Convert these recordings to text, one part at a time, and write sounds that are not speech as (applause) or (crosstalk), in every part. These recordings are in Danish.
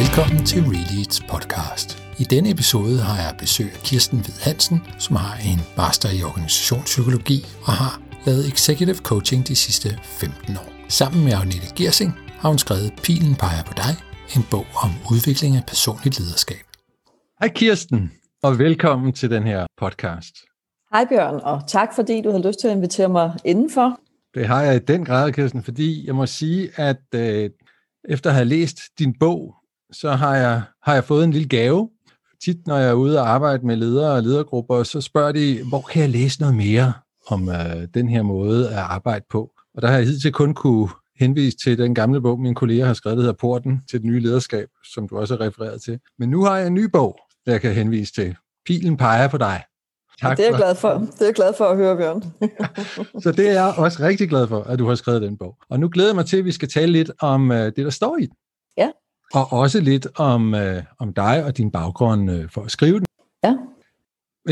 Velkommen til Releads podcast. I denne episode har jeg besøg af Kirsten Hvid Hansen, som har en master i organisationspsykologi og har lavet executive coaching de sidste 15 år. Sammen med Agnete Gersing har hun skrevet Pilen peger på dig, en bog om udvikling af personligt lederskab. Hej Kirsten, og velkommen til den her podcast. Hej Bjørn, og tak fordi du har lyst til at invitere mig indenfor. Det har jeg i den grad, Kirsten, fordi jeg må sige, at øh, efter at have læst din bog, så har jeg, har jeg fået en lille gave. Tit, når jeg er ude og arbejde med ledere og ledergrupper, så spørger de, hvor kan jeg læse noget mere om øh, den her måde at arbejde på? Og der har jeg hidtil kun kunne henvise til den gamle bog, min kollega har skrevet, der hedder Porten til det nye lederskab, som du også har refereret til. Men nu har jeg en ny bog, der jeg kan henvise til. Pilen peger på dig. Tak det er jeg glad for. Det er jeg glad for at høre, Bjørn. (laughs) så det er jeg også rigtig glad for, at du har skrevet den bog. Og nu glæder jeg mig til, at vi skal tale lidt om uh, det, der står i den. Ja. Og også lidt om, uh, om dig og din baggrund uh, for at skrive den. Ja.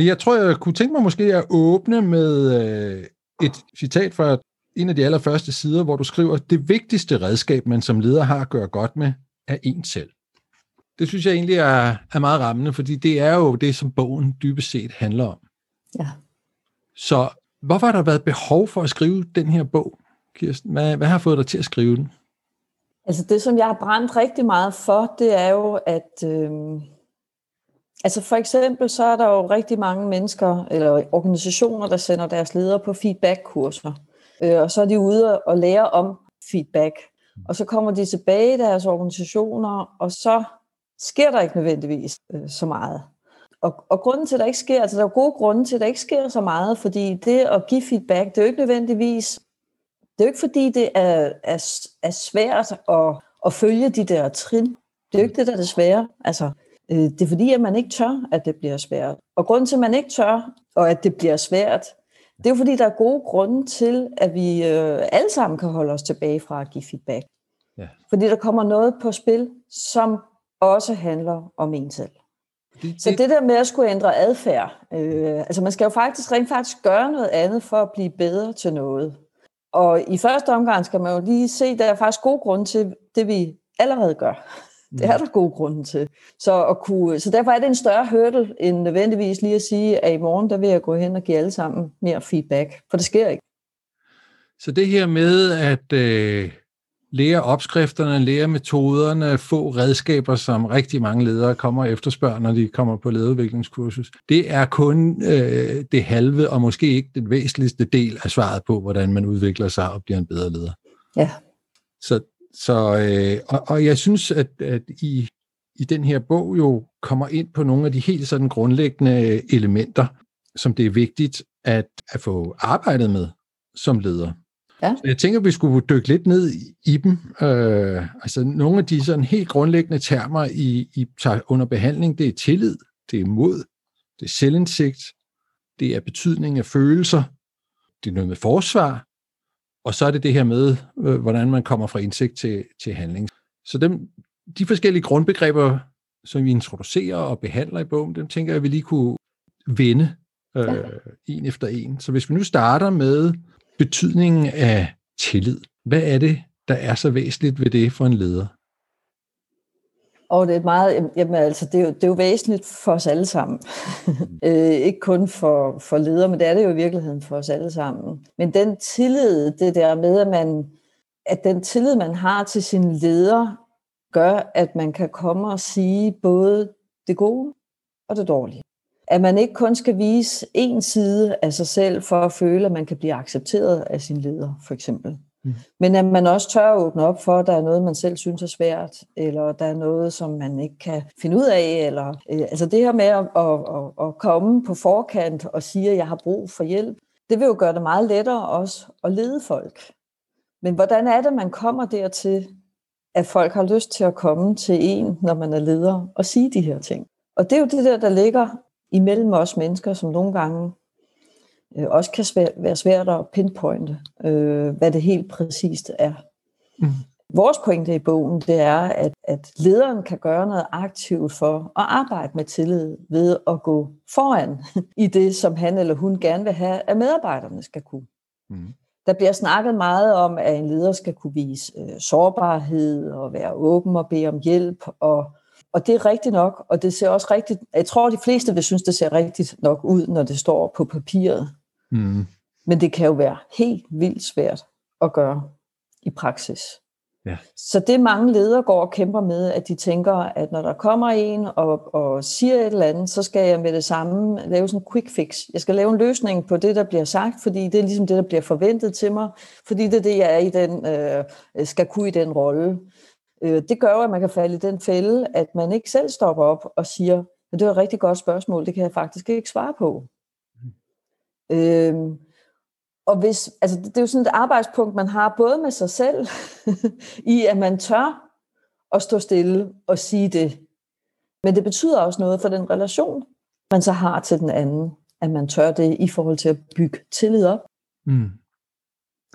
Jeg tror, jeg kunne tænke mig måske at åbne med uh, et citat fra en af de allerførste sider, hvor du skriver, det vigtigste redskab, man som leder har at gøre godt med, er en selv. Det synes jeg egentlig er, er meget rammende, fordi det er jo det, som bogen dybest set handler om. Ja. Så hvorfor har der været behov for at skrive den her bog, Kirsten? Hvad, hvad har fået dig til at skrive den? Altså det, som jeg har brændt rigtig meget for, det er jo, at øh, altså for eksempel så er der jo rigtig mange mennesker eller organisationer, der sender deres ledere på feedback-kurser. Øh, og så er de ude og lære om feedback. Og så kommer de tilbage i deres organisationer, og så sker der ikke nødvendigvis øh, så meget. Og, og grunden til, at der ikke sker, altså der er gode grunde til, at der ikke sker så meget, fordi det at give feedback, det er jo ikke nødvendigvis, det er jo ikke fordi, det er, er, er svært at, at følge de der trin. Det er jo ikke det, der er det svære. Altså, øh, det er fordi, at man ikke tør, at det bliver svært. Og grunden til, at man ikke tør, og at det bliver svært, det er jo fordi, der er gode grunde til, at vi øh, alle sammen kan holde os tilbage fra at give feedback. Ja. Fordi der kommer noget på spil, som også handler om en selv. Det, det... Så det der med at skulle ændre adfærd, øh, altså man skal jo faktisk rent faktisk gøre noget andet for at blive bedre til noget. Og i første omgang skal man jo lige se, at der er faktisk gode grunde til det, vi allerede gør. Det er mm. der gode grunde til. Så, at kunne, så derfor er det en større hurdle, end nødvendigvis lige at sige, at i morgen der vil jeg gå hen og give alle sammen mere feedback. For det sker ikke. Så det her med at øh, lære opskrifterne, lære metoderne, få redskaber, som rigtig mange ledere kommer og efterspørger, når de kommer på lederudviklingskursus. Det er kun øh, det halve, og måske ikke den væsentligste del af svaret på, hvordan man udvikler sig og bliver en bedre leder. Ja. Så, så øh, og, og jeg synes, at, at I, i den her bog jo kommer ind på nogle af de helt sådan grundlæggende elementer, som det er vigtigt at, at få arbejdet med som leder. Ja. Så jeg tænker, at vi skulle dykke lidt ned i dem. Øh, altså nogle af de sådan helt grundlæggende termer, I, I tager under behandling, det er tillid, det er mod, det er selvindsigt, det er betydning af følelser, det er noget med forsvar, og så er det det her med, øh, hvordan man kommer fra indsigt til, til handling. Så dem, de forskellige grundbegreber, som vi introducerer og behandler i bogen, dem tænker jeg, at vi lige kunne vende øh, ja. en efter en. Så hvis vi nu starter med betydningen af tillid. Hvad er det, der er så væsentligt ved det for en leder? Og det er meget, jamen altså, det er, jo, det er jo væsentligt for os alle sammen. (laughs) øh, ikke kun for, for ledere, men det er det jo i virkeligheden for os alle sammen. Men den tillid, det der med, at man, at den tillid, man har til sin leder, gør, at man kan komme og sige både det gode og det dårlige at man ikke kun skal vise en side af sig selv for at føle, at man kan blive accepteret af sin leder, for eksempel. Mm. Men at man også tør at åbne op for, at der er noget, man selv synes er svært, eller der er noget, som man ikke kan finde ud af. Eller, øh, altså det her med at, at, at, at komme på forkant og sige, at jeg har brug for hjælp, det vil jo gøre det meget lettere også at lede folk. Men hvordan er det, man kommer dertil, at folk har lyst til at komme til en, når man er leder, og sige de her ting? Og det er jo det der, der ligger imellem os mennesker, som nogle gange øh, også kan svær, være svært at pinpointe, øh, hvad det helt præcist er. Mm. Vores pointe i bogen, det er, at, at lederen kan gøre noget aktivt for at arbejde med tillid ved at gå foran i det, som han eller hun gerne vil have, at medarbejderne skal kunne. Mm. Der bliver snakket meget om, at en leder skal kunne vise øh, sårbarhed og være åben og bede om hjælp. Og, og det er rigtigt nok, og det ser også rigtigt, jeg tror, de fleste vil synes, det ser rigtigt nok ud, når det står på papiret. Mm. Men det kan jo være helt vildt svært at gøre i praksis. Ja. Så det mange ledere går og kæmper med, at de tænker, at når der kommer en og, og siger et eller andet, så skal jeg med det samme lave sådan en quick fix. Jeg skal lave en løsning på det, der bliver sagt, fordi det er ligesom det, der bliver forventet til mig, fordi det er det, jeg er i den, øh, skal kunne i den rolle. Øh, det gør jo, at man kan falde i den fælde, at man ikke selv stopper op og siger, at det er et rigtig godt spørgsmål, det kan jeg faktisk ikke svare på. Mm. Øh, og hvis, altså det er jo sådan et arbejdspunkt, man har både med sig selv, (laughs) i at man tør at stå stille og sige det. Men det betyder også noget for den relation, man så har til den anden, at man tør det i forhold til at bygge tillid op. Mm.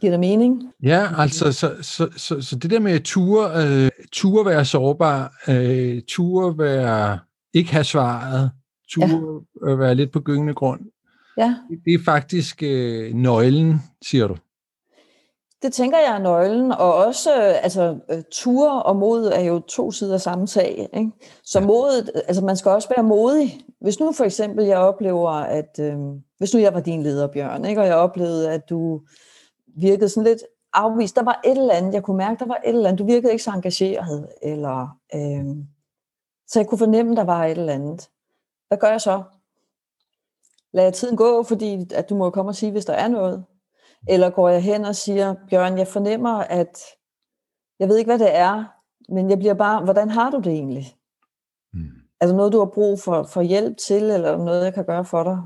Giver det mening? Ja, altså, så, så, så, så det der med ture, øh, ture være sårbar, øh, ture være ikke have svaret, ture ja. være lidt på gyngende grund, Ja. Det er faktisk øh, nøglen, siger du. Det tænker jeg er nøglen, og også altså, øh, tur og mod er jo to sider af samme sag. Ikke? Så ja. modet, altså man skal også være modig. Hvis nu for eksempel jeg oplever, at øh, hvis nu jeg var din leder, Bjørn, ikke? og jeg oplevede, at du virkede sådan lidt afvist, der var et eller andet, jeg kunne mærke, der var et eller andet, du virkede ikke så engageret, eller øh, så jeg kunne fornemme, der var et eller andet. Hvad gør jeg så? lader tiden gå, fordi at du må komme og sige, hvis der er noget? Eller går jeg hen og siger, Bjørn, jeg fornemmer, at jeg ved ikke, hvad det er, men jeg bliver bare, hvordan har du det egentlig? Mm. Er der noget, du har brug for, for hjælp til, eller noget, jeg kan gøre for dig?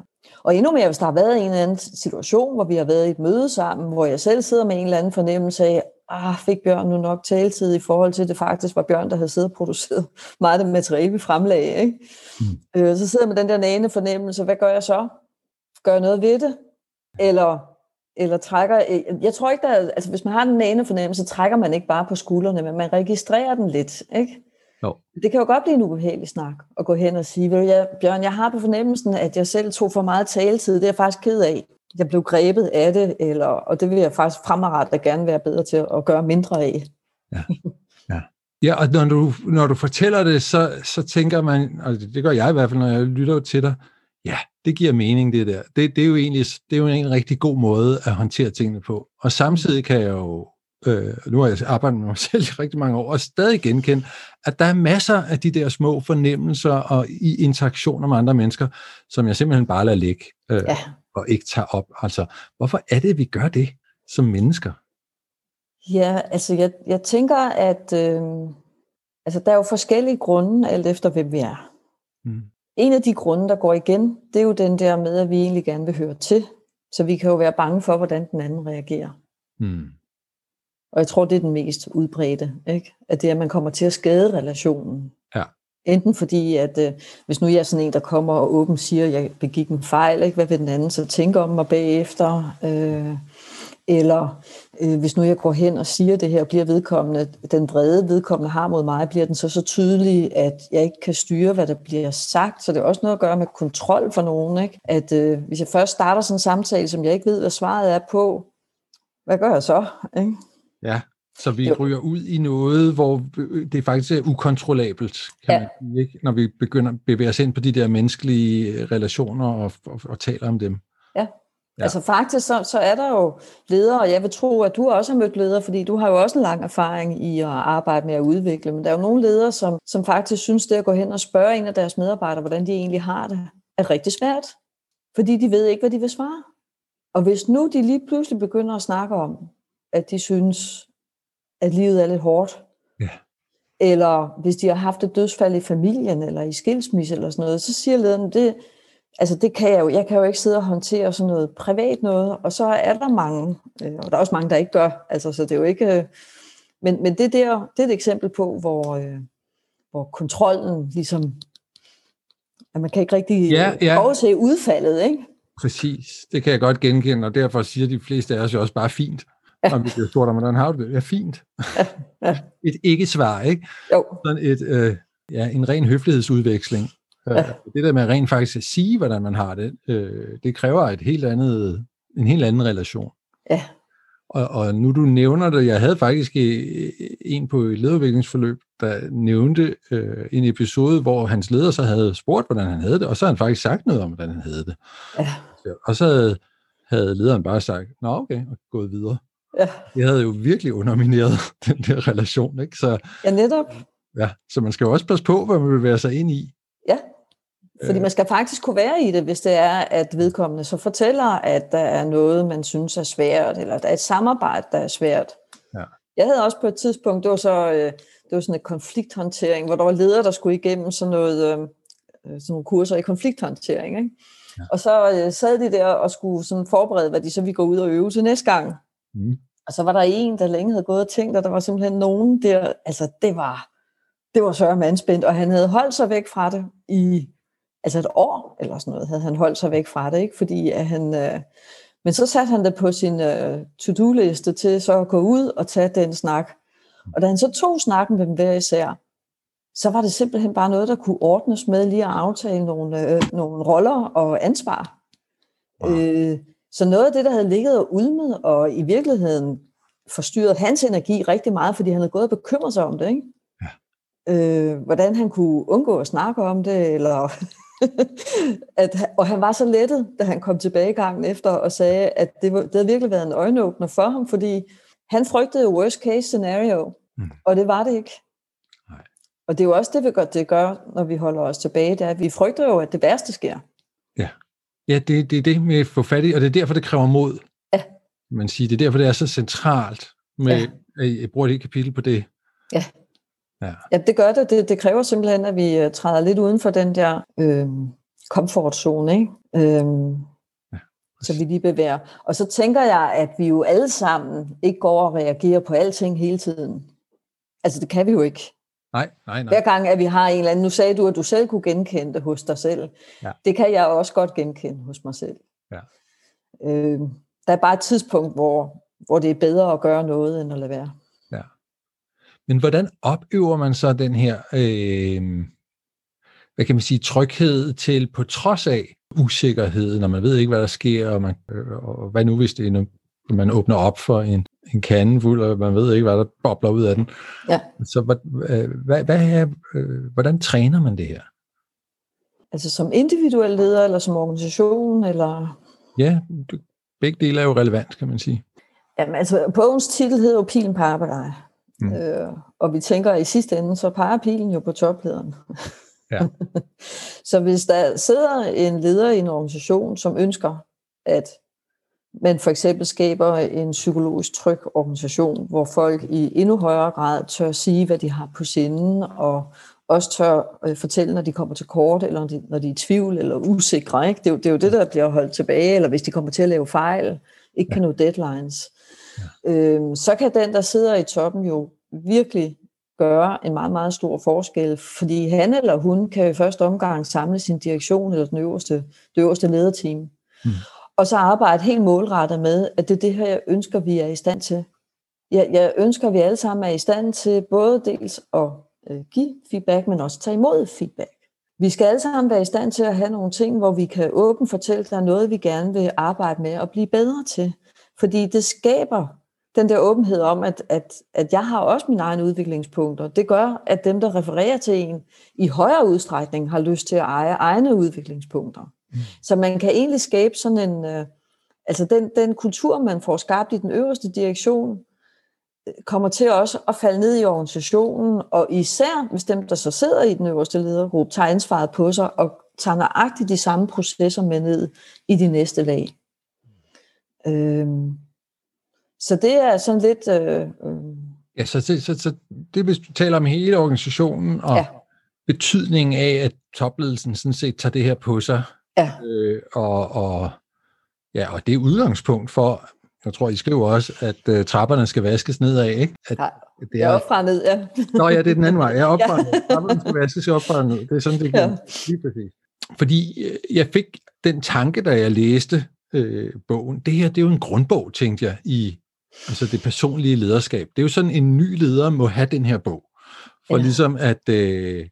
Og endnu mere, hvis der har været en eller anden situation, hvor vi har været i et møde sammen, hvor jeg selv sidder med en eller anden fornemmelse af, ah, fik Bjørn nu nok taletid i forhold til, at det faktisk var Bjørn, der havde siddet og produceret (laughs) meget af det materiale, vi fremlagde. Ikke? Mm. Øh, så sidder jeg med den der næne fornemmelse, hvad gør jeg så? Gør jeg noget ved det? Eller, eller trækker... Jeg tror ikke, der er, altså hvis man har den næne fornemmelse, trækker man ikke bare på skuldrene, men man registrerer den lidt. Ikke? Jo. Det kan jo godt blive en ubehagelig snak at gå hen og sige, ved jeg, Bjørn, jeg har på fornemmelsen, at jeg selv tog for meget taletid. Det er jeg faktisk ked af. Jeg blev grebet af det, eller, og det vil jeg faktisk fremadrettet gerne være bedre til at gøre mindre af. Ja, ja. ja og når du, når du fortæller det, så, så tænker man, og det gør jeg i hvert fald, når jeg lytter til dig, ja, det giver mening det der. Det, det, er jo egentlig det er jo en rigtig god måde at håndtere tingene på. Og samtidig kan jeg jo øh, nu har jeg arbejdet med mig (laughs) selv i rigtig mange år, og stadig genkende, at der er masser af de der små fornemmelser og i interaktioner med andre mennesker, som jeg simpelthen bare lader ligge øh, ja. og ikke tager op. Altså, hvorfor er det, vi gør det som mennesker? Ja, altså jeg, jeg tænker, at øh, altså, der er jo forskellige grunde, alt efter hvem vi er. Mm. En af de grunde, der går igen, det er jo den der med, at vi egentlig gerne vil høre til. Så vi kan jo være bange for, hvordan den anden reagerer. Mm. Og jeg tror, det er den mest udbredte, ikke? at det er, at man kommer til at skade relationen. Ja. Enten fordi, at øh, hvis nu jeg er sådan en, der kommer og åbent siger, at jeg begik en fejl, ikke? hvad vil den anden så tænke om mig bagefter? Øh, eller øh, hvis nu jeg går hen og siger det her, bliver vedkommende, den vrede vedkommende har mod mig, bliver den så så tydelig, at jeg ikke kan styre, hvad der bliver sagt. Så det er også noget at gøre med kontrol for nogen. Ikke? At øh, hvis jeg først starter sådan en samtale, som jeg ikke ved, hvad svaret er på, hvad gør jeg så? Ikke? Ja, så vi jo. ryger ud i noget, hvor det faktisk er ukontrollabelt, kan ja. man sige, ikke? når vi begynder at bevæge os ind på de der menneskelige relationer og, og, og taler om dem. Ja, Ja. Altså faktisk så, så er der jo ledere, og jeg vil tro, at du også har mødt ledere, fordi du har jo også en lang erfaring i at arbejde med at udvikle, men der er jo nogle ledere, som, som faktisk synes, det at gå hen og spørge en af deres medarbejdere, hvordan de egentlig har det, er rigtig svært, fordi de ved ikke, hvad de vil svare. Og hvis nu de lige pludselig begynder at snakke om, at de synes, at livet er lidt hårdt, ja. eller hvis de har haft et dødsfald i familien, eller i skilsmisse eller sådan noget, så siger lederen, det, altså det kan jeg jo, jeg kan jo ikke sidde og håndtere sådan noget privat noget, og så er der mange, øh, og der er også mange, der ikke gør, altså så det er jo ikke, øh, men, men det der, det er et eksempel på, hvor, øh, hvor kontrollen ligesom, at man kan ikke rigtig ja, ja. overse udfaldet, ikke? Præcis, det kan jeg godt genkende, og derfor siger de fleste af os jo også bare fint, ja. når vi bliver spurgt om, hvordan har du det? Ja, fint. Ja, ja. Et ikke-svar, ikke? Jo. Sådan et, øh, ja, en ren høflighedsudveksling. Ja. Øh, det der med rent faktisk at sige, hvordan man har det, øh, det kræver et helt andet, en helt anden relation. Ja. Og, og nu du nævner det, jeg havde faktisk en på et lederudviklingsforløb, der nævnte øh, en episode, hvor hans leder så havde spurgt, hvordan han havde det, og så havde han faktisk sagt noget om, hvordan han havde det. Ja. Og så havde, havde lederen bare sagt, nå okay, og gået videre. Ja. Det havde jo virkelig undermineret (laughs) den der relation, ikke? Så, ja, netop. Ja, så man skal jo også passe på, hvad man vil være sig ind i. Ja, fordi øh. man skal faktisk kunne være i det, hvis det er, at vedkommende så fortæller, at der er noget, man synes er svært, eller der er et samarbejde, der er svært. Ja. Jeg havde også på et tidspunkt, det var så øh, det var sådan en konflikthåndtering, hvor der var ledere, der skulle igennem sådan, noget, øh, sådan nogle kurser i konflikthåndtering. Ikke? Ja. Og så sad de der og skulle sådan forberede, hvad de så ville gå ud og øve til næste gang. Mm. Og så var der en, der længe havde gået og tænkt, at der var simpelthen nogen der, altså det var, det var Søren Mandspændt, og han havde holdt sig væk fra det i altså et år eller sådan noget, havde han holdt sig væk fra det, ikke? fordi at han, øh, men så satte han det på sin øh, to-do-liste til så at gå ud og tage den snak. Og da han så tog snakken med dem hver især, så var det simpelthen bare noget, der kunne ordnes med lige at aftale nogle, øh, nogle roller og ansvar. Wow. Øh, så noget af det, der havde ligget og ulmet, og i virkeligheden forstyrret hans energi rigtig meget, fordi han havde gået og bekymret sig om det, ikke? Ja. Øh, hvordan han kunne undgå at snakke om det, eller (laughs) at, og han var så lettet, da han kom tilbage gangen efter og sagde, at det, var, det havde virkelig været en øjenåbner for ham, fordi han frygtede worst case scenario, mm. og det var det ikke. Nej. Og det er jo også det, vi gør, det gør, når vi holder os tilbage, det er, at vi frygter jo, at det værste sker. Ja, ja det, det er det med at få fat i, og det er derfor, det kræver mod. Ja. Man siger, det er derfor, det er så centralt med, ja. at jeg bruger et kapitel på det. Ja. Ja. ja, det gør det. det. Det kræver simpelthen, at vi uh, træder lidt uden for den der øh, komfortzone, ikke? Øh, ja. så vi lige bevæger. Og så tænker jeg, at vi jo alle sammen ikke går og reagerer på alting hele tiden. Altså, det kan vi jo ikke. Nej, nej, nej. Hver gang, at vi har en eller anden, nu sagde du, at du selv kunne genkende det hos dig selv. Ja. Det kan jeg også godt genkende hos mig selv. Ja. Øh, der er bare et tidspunkt, hvor, hvor det er bedre at gøre noget, end at lade være. Men hvordan opøver man så den her, øh, hvad kan man sige, tryghed til på trods af usikkerhed, når man ved ikke, hvad der sker, og, man, øh, og hvad nu hvis det er, når man åbner op for en, en kande fuld, og man ved ikke, hvad der bobler ud af den. Ja. Så hvad, hvad, hvad er, øh, hvordan træner man det her? Altså som individuel leder, eller som organisation, eller... Ja, begge dele er jo relevant, kan man sige. Jamen altså, bogens titel hedder jo Pilen på arbejde. Mm. Øh, og vi tænker, at i sidste ende, så peger pilen jo på toplederen. Ja. (laughs) så hvis der sidder en leder i en organisation, som ønsker, at man for eksempel skaber en psykologisk tryg organisation, hvor folk i endnu højere grad tør sige, hvad de har på sinden, og også tør øh, fortælle, når de kommer til kort, eller når de, når de er i tvivl eller usikre. Ikke? Det, er jo, det er jo det, der bliver holdt tilbage, eller hvis de kommer til at lave fejl, ikke kan nå deadlines øh, så kan den, der sidder i toppen, jo virkelig gøre en meget, meget stor forskel, fordi han eller hun kan i første omgang samle sin direktion eller den øverste, det øverste lederteam, mm og så arbejde helt målrettet med, at det er det her, jeg ønsker, vi er i stand til. Jeg, jeg ønsker, at vi alle sammen er i stand til både dels at øh, give feedback, men også tage imod feedback. Vi skal alle sammen være i stand til at have nogle ting, hvor vi kan åbent fortælle, at der er noget, vi gerne vil arbejde med og blive bedre til. Fordi det skaber den der åbenhed om, at, at, at jeg har også mine egne udviklingspunkter. Det gør, at dem, der refererer til en, i højere udstrækning har lyst til at eje egne udviklingspunkter. Mm. Så man kan egentlig skabe sådan en, øh, altså den, den kultur, man får skabt i den øverste direktion, øh, kommer til også at falde ned i organisationen, og især hvis dem, der så sidder i den øverste ledergruppe, tager ansvaret på sig og tager nøjagtigt de samme processer med ned i de næste lag. Øhm, så det er sådan lidt... Øh, øh, ja, så, så, så, så det hvis du taler om hele organisationen og ja. betydningen af, at topledelsen sådan set tager det her på sig. Ja. Øh, og, og, ja, og det er udgangspunkt for, jeg tror, I skriver også, at uh, trapperne skal vaskes nedad, ikke? At, ja, det er op fra ned, ja. Nå ja, det er den anden vej. Ja, (laughs) op fra ja. Trapperne skal vaskes op fra ned. Det er sådan, det kan ja. lige præcis. Fordi øh, jeg fik den tanke, da jeg læste øh, bogen, det her, det er jo en grundbog, tænkte jeg, i Altså det personlige lederskab. Det er jo sådan, en ny leder må have den her bog. For ja. ligesom at, øh,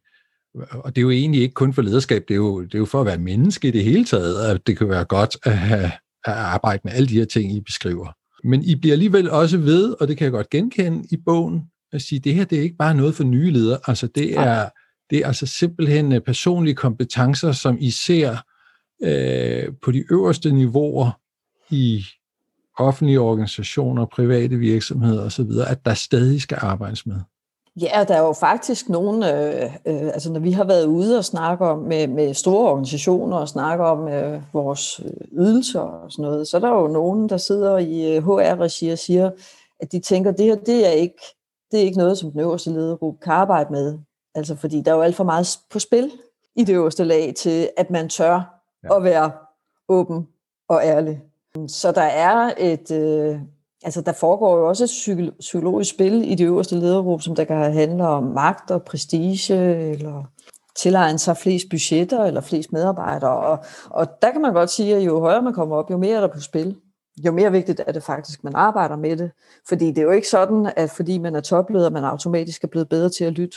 og det er jo egentlig ikke kun for lederskab, det er, jo, det er jo for at være menneske i det hele taget, at det kan være godt at, have, at arbejde med alle de her ting, I beskriver. Men I bliver alligevel også ved, og det kan jeg godt genkende i bogen, at sige, at det her det er ikke bare noget for nye ledere. Altså det er, det er altså simpelthen øh, personlige kompetencer, som I ser øh, på de øverste niveauer i offentlige organisationer, private virksomheder osv., at der stadig skal arbejdes med. Ja, der er jo faktisk nogen, øh, øh, altså når vi har været ude og snakke om med, med store organisationer og snakke om øh, vores ydelser og sådan noget, så er der jo nogen, der sidder i HR-regi og siger, at de tænker, at det her det er, ikke, det er ikke noget, som den øverste ledergruppe kan arbejde med. Altså fordi der er jo alt for meget på spil i det øverste lag til, at man tør ja. at være åben og ærlig. Så der er et, øh, altså der foregår jo også et psykologisk spil i de øverste ledergruppe, som der kan handle om magt og prestige, eller tilegne sig flest budgetter eller flest medarbejdere. Og, og der kan man godt sige, at jo højere man kommer op, jo mere er der på spil. Jo mere vigtigt er det faktisk, at man arbejder med det. Fordi det er jo ikke sådan, at fordi man er topleder, man automatisk er blevet bedre til at lytte.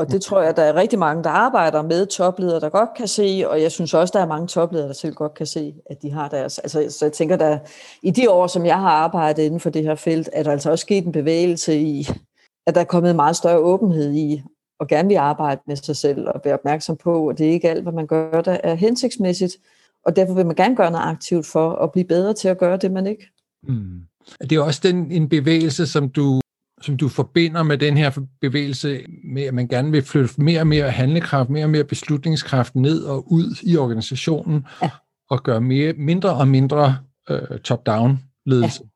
Og det tror jeg, der er rigtig mange, der arbejder med topledere, der godt kan se, og jeg synes også, der er mange topledere, der selv godt kan se, at de har deres... Altså, så jeg tænker, der i de år, som jeg har arbejdet inden for det her felt, er der altså også sket en bevægelse i, at der er kommet en meget større åbenhed i, og gerne vil arbejde med sig selv, og være opmærksom på, at det ikke alt, hvad man gør, der er hensigtsmæssigt, og derfor vil man gerne gøre noget aktivt for at blive bedre til at gøre det, man ikke. Mm. Det er også den, en bevægelse, som du som du forbinder med den her bevægelse med, at man gerne vil flytte mere og mere handlekraft, mere og mere beslutningskraft ned og ud i organisationen, ja. og gøre mere, mindre og mindre uh, top-down ledelse. Ja,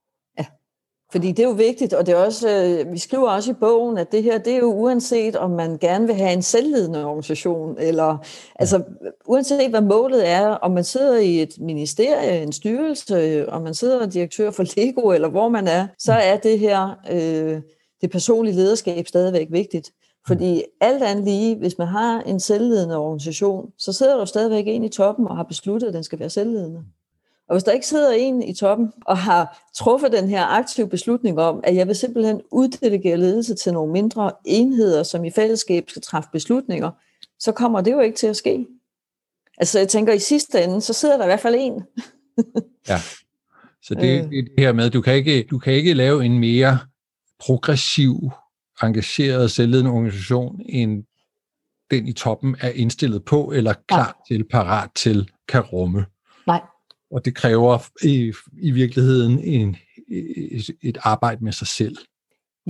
fordi det er jo vigtigt, og det er også, uh, vi skriver også i bogen, at det her, det er jo uanset, om man gerne vil have en selvledende organisation, eller altså uanset hvad målet er, om man sidder i et ministerie, en styrelse, om man sidder direktør for Lego, eller hvor man er, så mm. er det her... Uh, det personlige lederskab stadigvæk vigtigt. Fordi alt andet lige, hvis man har en selvledende organisation, så sidder der stadigvæk en i toppen og har besluttet, at den skal være selvledende. Og hvis der ikke sidder en i toppen og har truffet den her aktive beslutning om, at jeg vil simpelthen uddelegere ledelse til nogle mindre enheder, som i fællesskab skal træffe beslutninger, så kommer det jo ikke til at ske. Altså jeg tænker, i sidste ende, så sidder der i hvert fald en. (laughs) ja, så det, øh. det er det her med, du kan ikke, du kan ikke lave en mere progressiv, engageret, selvledende organisation, end den i toppen er indstillet på, eller klar Nej. til, parat til, kan rumme. Og det kræver i, i virkeligheden en, et arbejde med sig selv.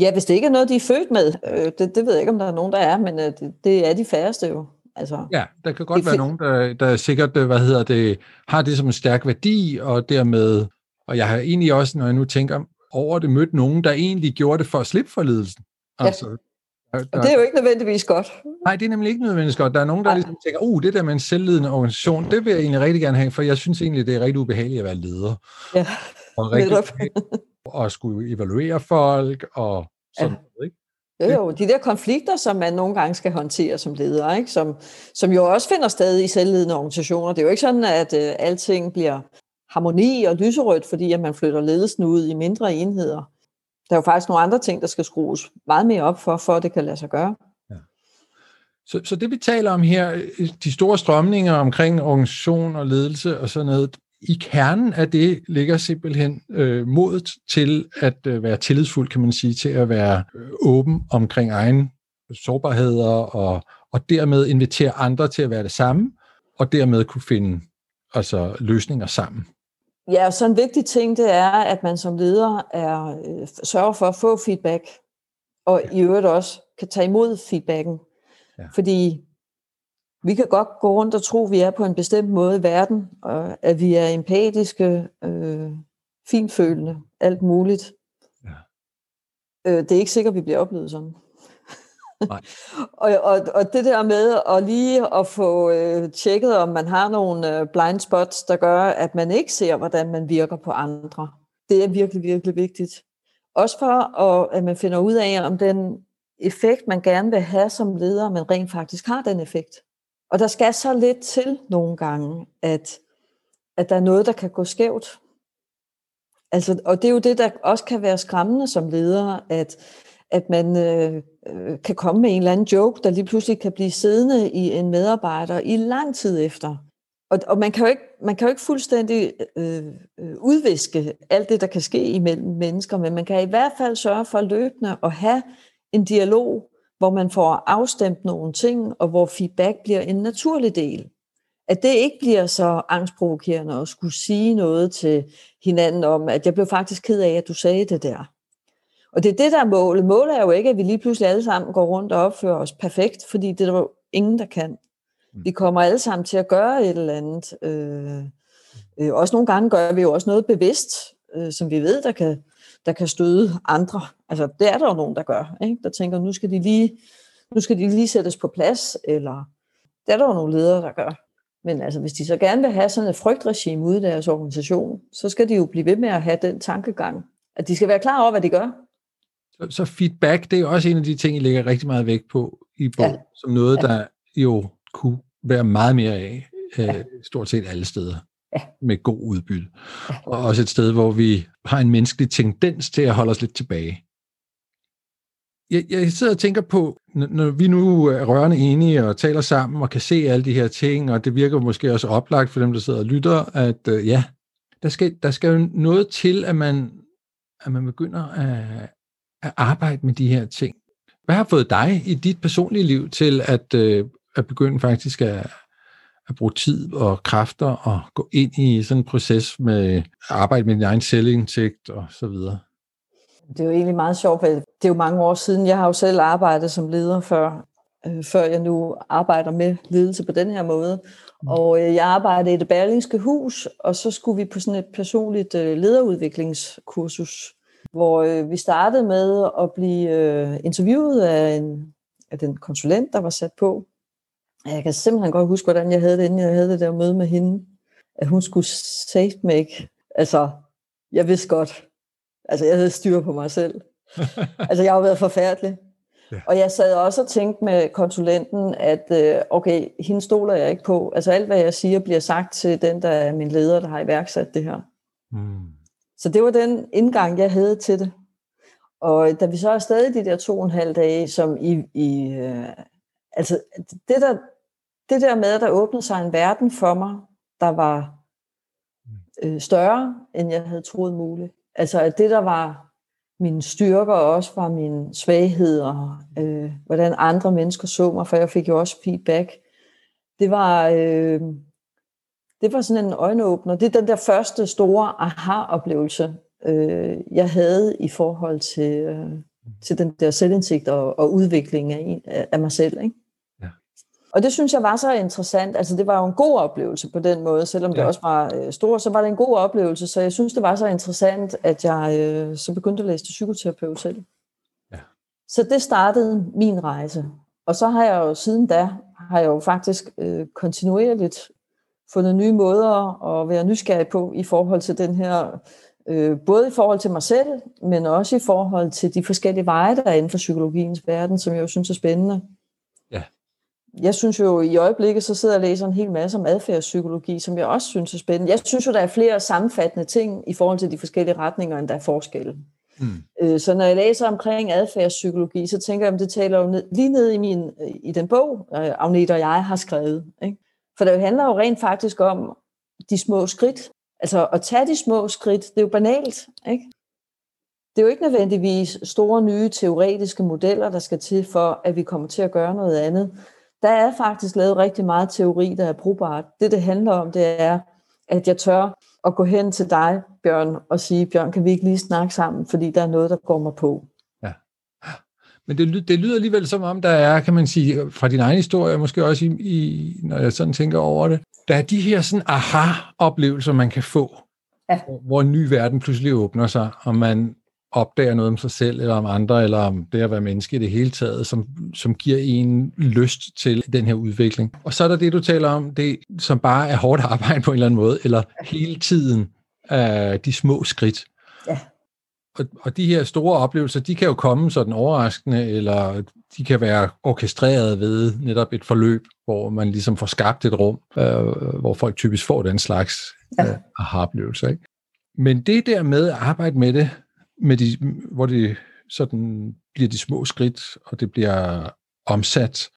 Ja, hvis det ikke er noget, de er født med. Øh, det, det ved jeg ikke, om der er nogen, der er, men øh, det, det er de færreste jo. Altså, ja, der kan godt være nogen, der, der sikkert øh, hvad hedder det, har det som en stærk værdi, og dermed, og jeg har egentlig også, når jeg nu tænker, over det mødt nogen, der egentlig gjorde det for at slippe for ledelsen. Altså, ja. Der, og det er jo ikke nødvendigvis godt. Nej, det er nemlig ikke nødvendigvis godt. Der er nogen, der ligesom tænker, uh, det der med en selvledende organisation, det vil jeg egentlig rigtig gerne have, for jeg synes egentlig, det er rigtig ubehageligt at være leder. Ja, og rigtig og skulle evaluere folk og sådan ja. noget, ikke? Jo, jo, de der konflikter, som man nogle gange skal håndtere som leder, ikke? Som, som jo også finder sted i selvledende organisationer. Det er jo ikke sådan, at uh, alting bliver harmoni og lyserødt, fordi at man flytter ledelsen ud i mindre enheder. Der er jo faktisk nogle andre ting, der skal skrues meget mere op for, for at det kan lade sig gøre. Ja. Så, så det vi taler om her, øh, de store strømninger omkring organisation og ledelse og sådan noget, i kernen af det ligger simpelthen øh, modet til at øh, være tillidsfuld, kan man sige, til at være øh, åben omkring egen sårbarheder og, og dermed invitere andre til at være det samme, og dermed kunne finde altså, løsninger sammen. Ja, så en vigtig ting, det er, at man som leder er, øh, sørger for at få feedback, og ja. i øvrigt også kan tage imod feedbacken. Ja. Fordi vi kan godt gå rundt og tro, at vi er på en bestemt måde i verden, og at vi er empatiske, øh, finfølende, alt muligt. Ja. Øh, det er ikke sikkert, at vi bliver oplevet sådan og, og, og det der med at lige at få øh, tjekket, om man har nogle øh, blind spots, der gør, at man ikke ser, hvordan man virker på andre, det er virkelig, virkelig vigtigt. Også for, at, at man finder ud af, om den effekt, man gerne vil have som leder, man rent faktisk har den effekt. Og der skal så lidt til nogle gange, at, at der er noget, der kan gå skævt. Altså, og det er jo det, der også kan være skræmmende som leder, at at man øh, øh, kan komme med en eller anden joke, der lige pludselig kan blive siddende i en medarbejder i lang tid efter. og, og man, kan jo ikke, man kan jo ikke fuldstændig øh, øh, udviske alt det, der kan ske imellem mennesker, men man kan i hvert fald sørge for løbende at have en dialog, hvor man får afstemt nogle ting, og hvor feedback bliver en naturlig del. At det ikke bliver så angstprovokerende at skulle sige noget til hinanden om, at jeg blev faktisk ked af, at du sagde det der. Og det er det, der er målet. Målet er jo ikke, at vi lige pludselig alle sammen går rundt og opfører os perfekt, fordi det er der jo ingen, der kan. Mm. Vi kommer alle sammen til at gøre et eller andet. Øh, øh, også nogle gange gør vi jo også noget bevidst, øh, som vi ved, der kan, der kan støde andre. Altså, det er der jo nogen, der gør. Ikke? Der tænker, nu skal de lige, nu skal de lige sættes på plads, eller det er der jo nogle ledere, der gør. Men altså, hvis de så gerne vil have sådan et frygtregime ude i deres organisation, så skal de jo blive ved med at have den tankegang, at de skal være klar over, hvad de gør. Så, så feedback, det er også en af de ting, I lægger rigtig meget vægt på i bog, ja. som noget, der jo kunne være meget mere af, øh, ja. stort set alle steder, ja. med god udbytte. Ja. Og også et sted, hvor vi har en menneskelig tendens til at holde os lidt tilbage. Jeg, jeg sidder og tænker på, når vi nu er rørende enige og taler sammen og kan se alle de her ting, og det virker måske også oplagt for dem, der sidder og lytter, at øh, ja, der skal, der skal jo noget til, at man, at man begynder at, at arbejde med de her ting. Hvad har fået dig i dit personlige liv til at, øh, at begynde faktisk at, at bruge tid og kræfter og gå ind i sådan en proces med at arbejde med din egen selvindsigt og så videre? Det er jo egentlig meget sjovt, for det er jo mange år siden. Jeg har jo selv arbejdet som leder før, øh, før jeg nu arbejder med ledelse på den her måde. Mm. Og øh, jeg arbejdede i det Berlingske Hus, og så skulle vi på sådan et personligt øh, lederudviklingskursus, hvor øh, vi startede med at blive øh, interviewet af, en, af den konsulent, der var sat på. Jeg kan simpelthen godt huske, hvordan jeg havde det, inden jeg havde det der møde med hende. At hun skulle safe make. Altså, jeg vidste godt. Altså, jeg havde styr på mig selv. (laughs) altså, jeg har været forfærdelig. Ja. Og jeg sad også og tænkte med konsulenten, at øh, okay, hende stoler jeg ikke på. Altså alt, hvad jeg siger, bliver sagt til den, der er min leder, der har iværksat det her. Mm. Så det var den indgang, jeg havde til det. Og da vi så er stadig de der to og en halv dage, som i, i øh, altså det der, det der med, at der åbnede sig en verden for mig, der var øh, større, end jeg havde troet muligt. Altså at det, der var mine styrker, også var mine svagheder, øh, hvordan andre mennesker så mig, for jeg fik jo også feedback. Det var, øh, det var sådan en øjenåbner. Det er den der første store aha-oplevelse, øh, jeg havde i forhold til, øh, til den der selvindsigt og, og udvikling af, af mig selv. Ikke? Og det synes jeg var så interessant. Altså det var jo en god oplevelse på den måde, selvom ja. det også var øh, stort, så var det en god oplevelse. Så jeg synes, det var så interessant, at jeg øh, så begyndte at læse til psykoterapeut selv. Ja. Så det startede min rejse. Og så har jeg jo siden da, har jeg jo faktisk øh, kontinuerligt fundet nye måder at være nysgerrig på i forhold til den her, øh, både i forhold til mig selv, men også i forhold til de forskellige veje, der er inden for psykologiens verden, som jeg jo synes er spændende jeg synes jo i øjeblikket, så sidder jeg og læser en hel masse om adfærdspsykologi, som jeg også synes er spændende. Jeg synes jo, der er flere sammenfattende ting i forhold til de forskellige retninger, end der er forskelle. Mm. Så når jeg læser omkring adfærdspsykologi, så tænker jeg, at det taler jo ned, lige ned i, min, i den bog, øh, Agnete og jeg har skrevet. Ikke? For det handler jo rent faktisk om de små skridt. Altså at tage de små skridt, det er jo banalt. Ikke? Det er jo ikke nødvendigvis store nye teoretiske modeller, der skal til for, at vi kommer til at gøre noget andet der er faktisk lavet rigtig meget teori, der er brugbart. Det, det handler om, det er, at jeg tør at gå hen til dig, Bjørn, og sige, Bjørn, kan vi ikke lige snakke sammen, fordi der er noget, der går mig på. Men det, det lyder alligevel som om, der er, kan man sige, fra din egen historie, måske også i, i når jeg sådan tænker over det, der er de her sådan aha-oplevelser, man kan få, ja. hvor en ny verden pludselig åbner sig, og man opdager noget om sig selv, eller om andre, eller om det at være menneske i det hele taget, som, som giver en lyst til den her udvikling. Og så er der det, du taler om, det som bare er hårdt arbejde på en eller anden måde, eller hele tiden uh, de små skridt. Ja. Og, og de her store oplevelser, de kan jo komme sådan overraskende, eller de kan være orkestreret ved netop et forløb, hvor man ligesom får skabt et rum, uh, hvor folk typisk får den slags uh, aha-oplevelser. Ikke? Men det der med at arbejde med det, med de, hvor det sådan bliver de små skridt, og det bliver omsat.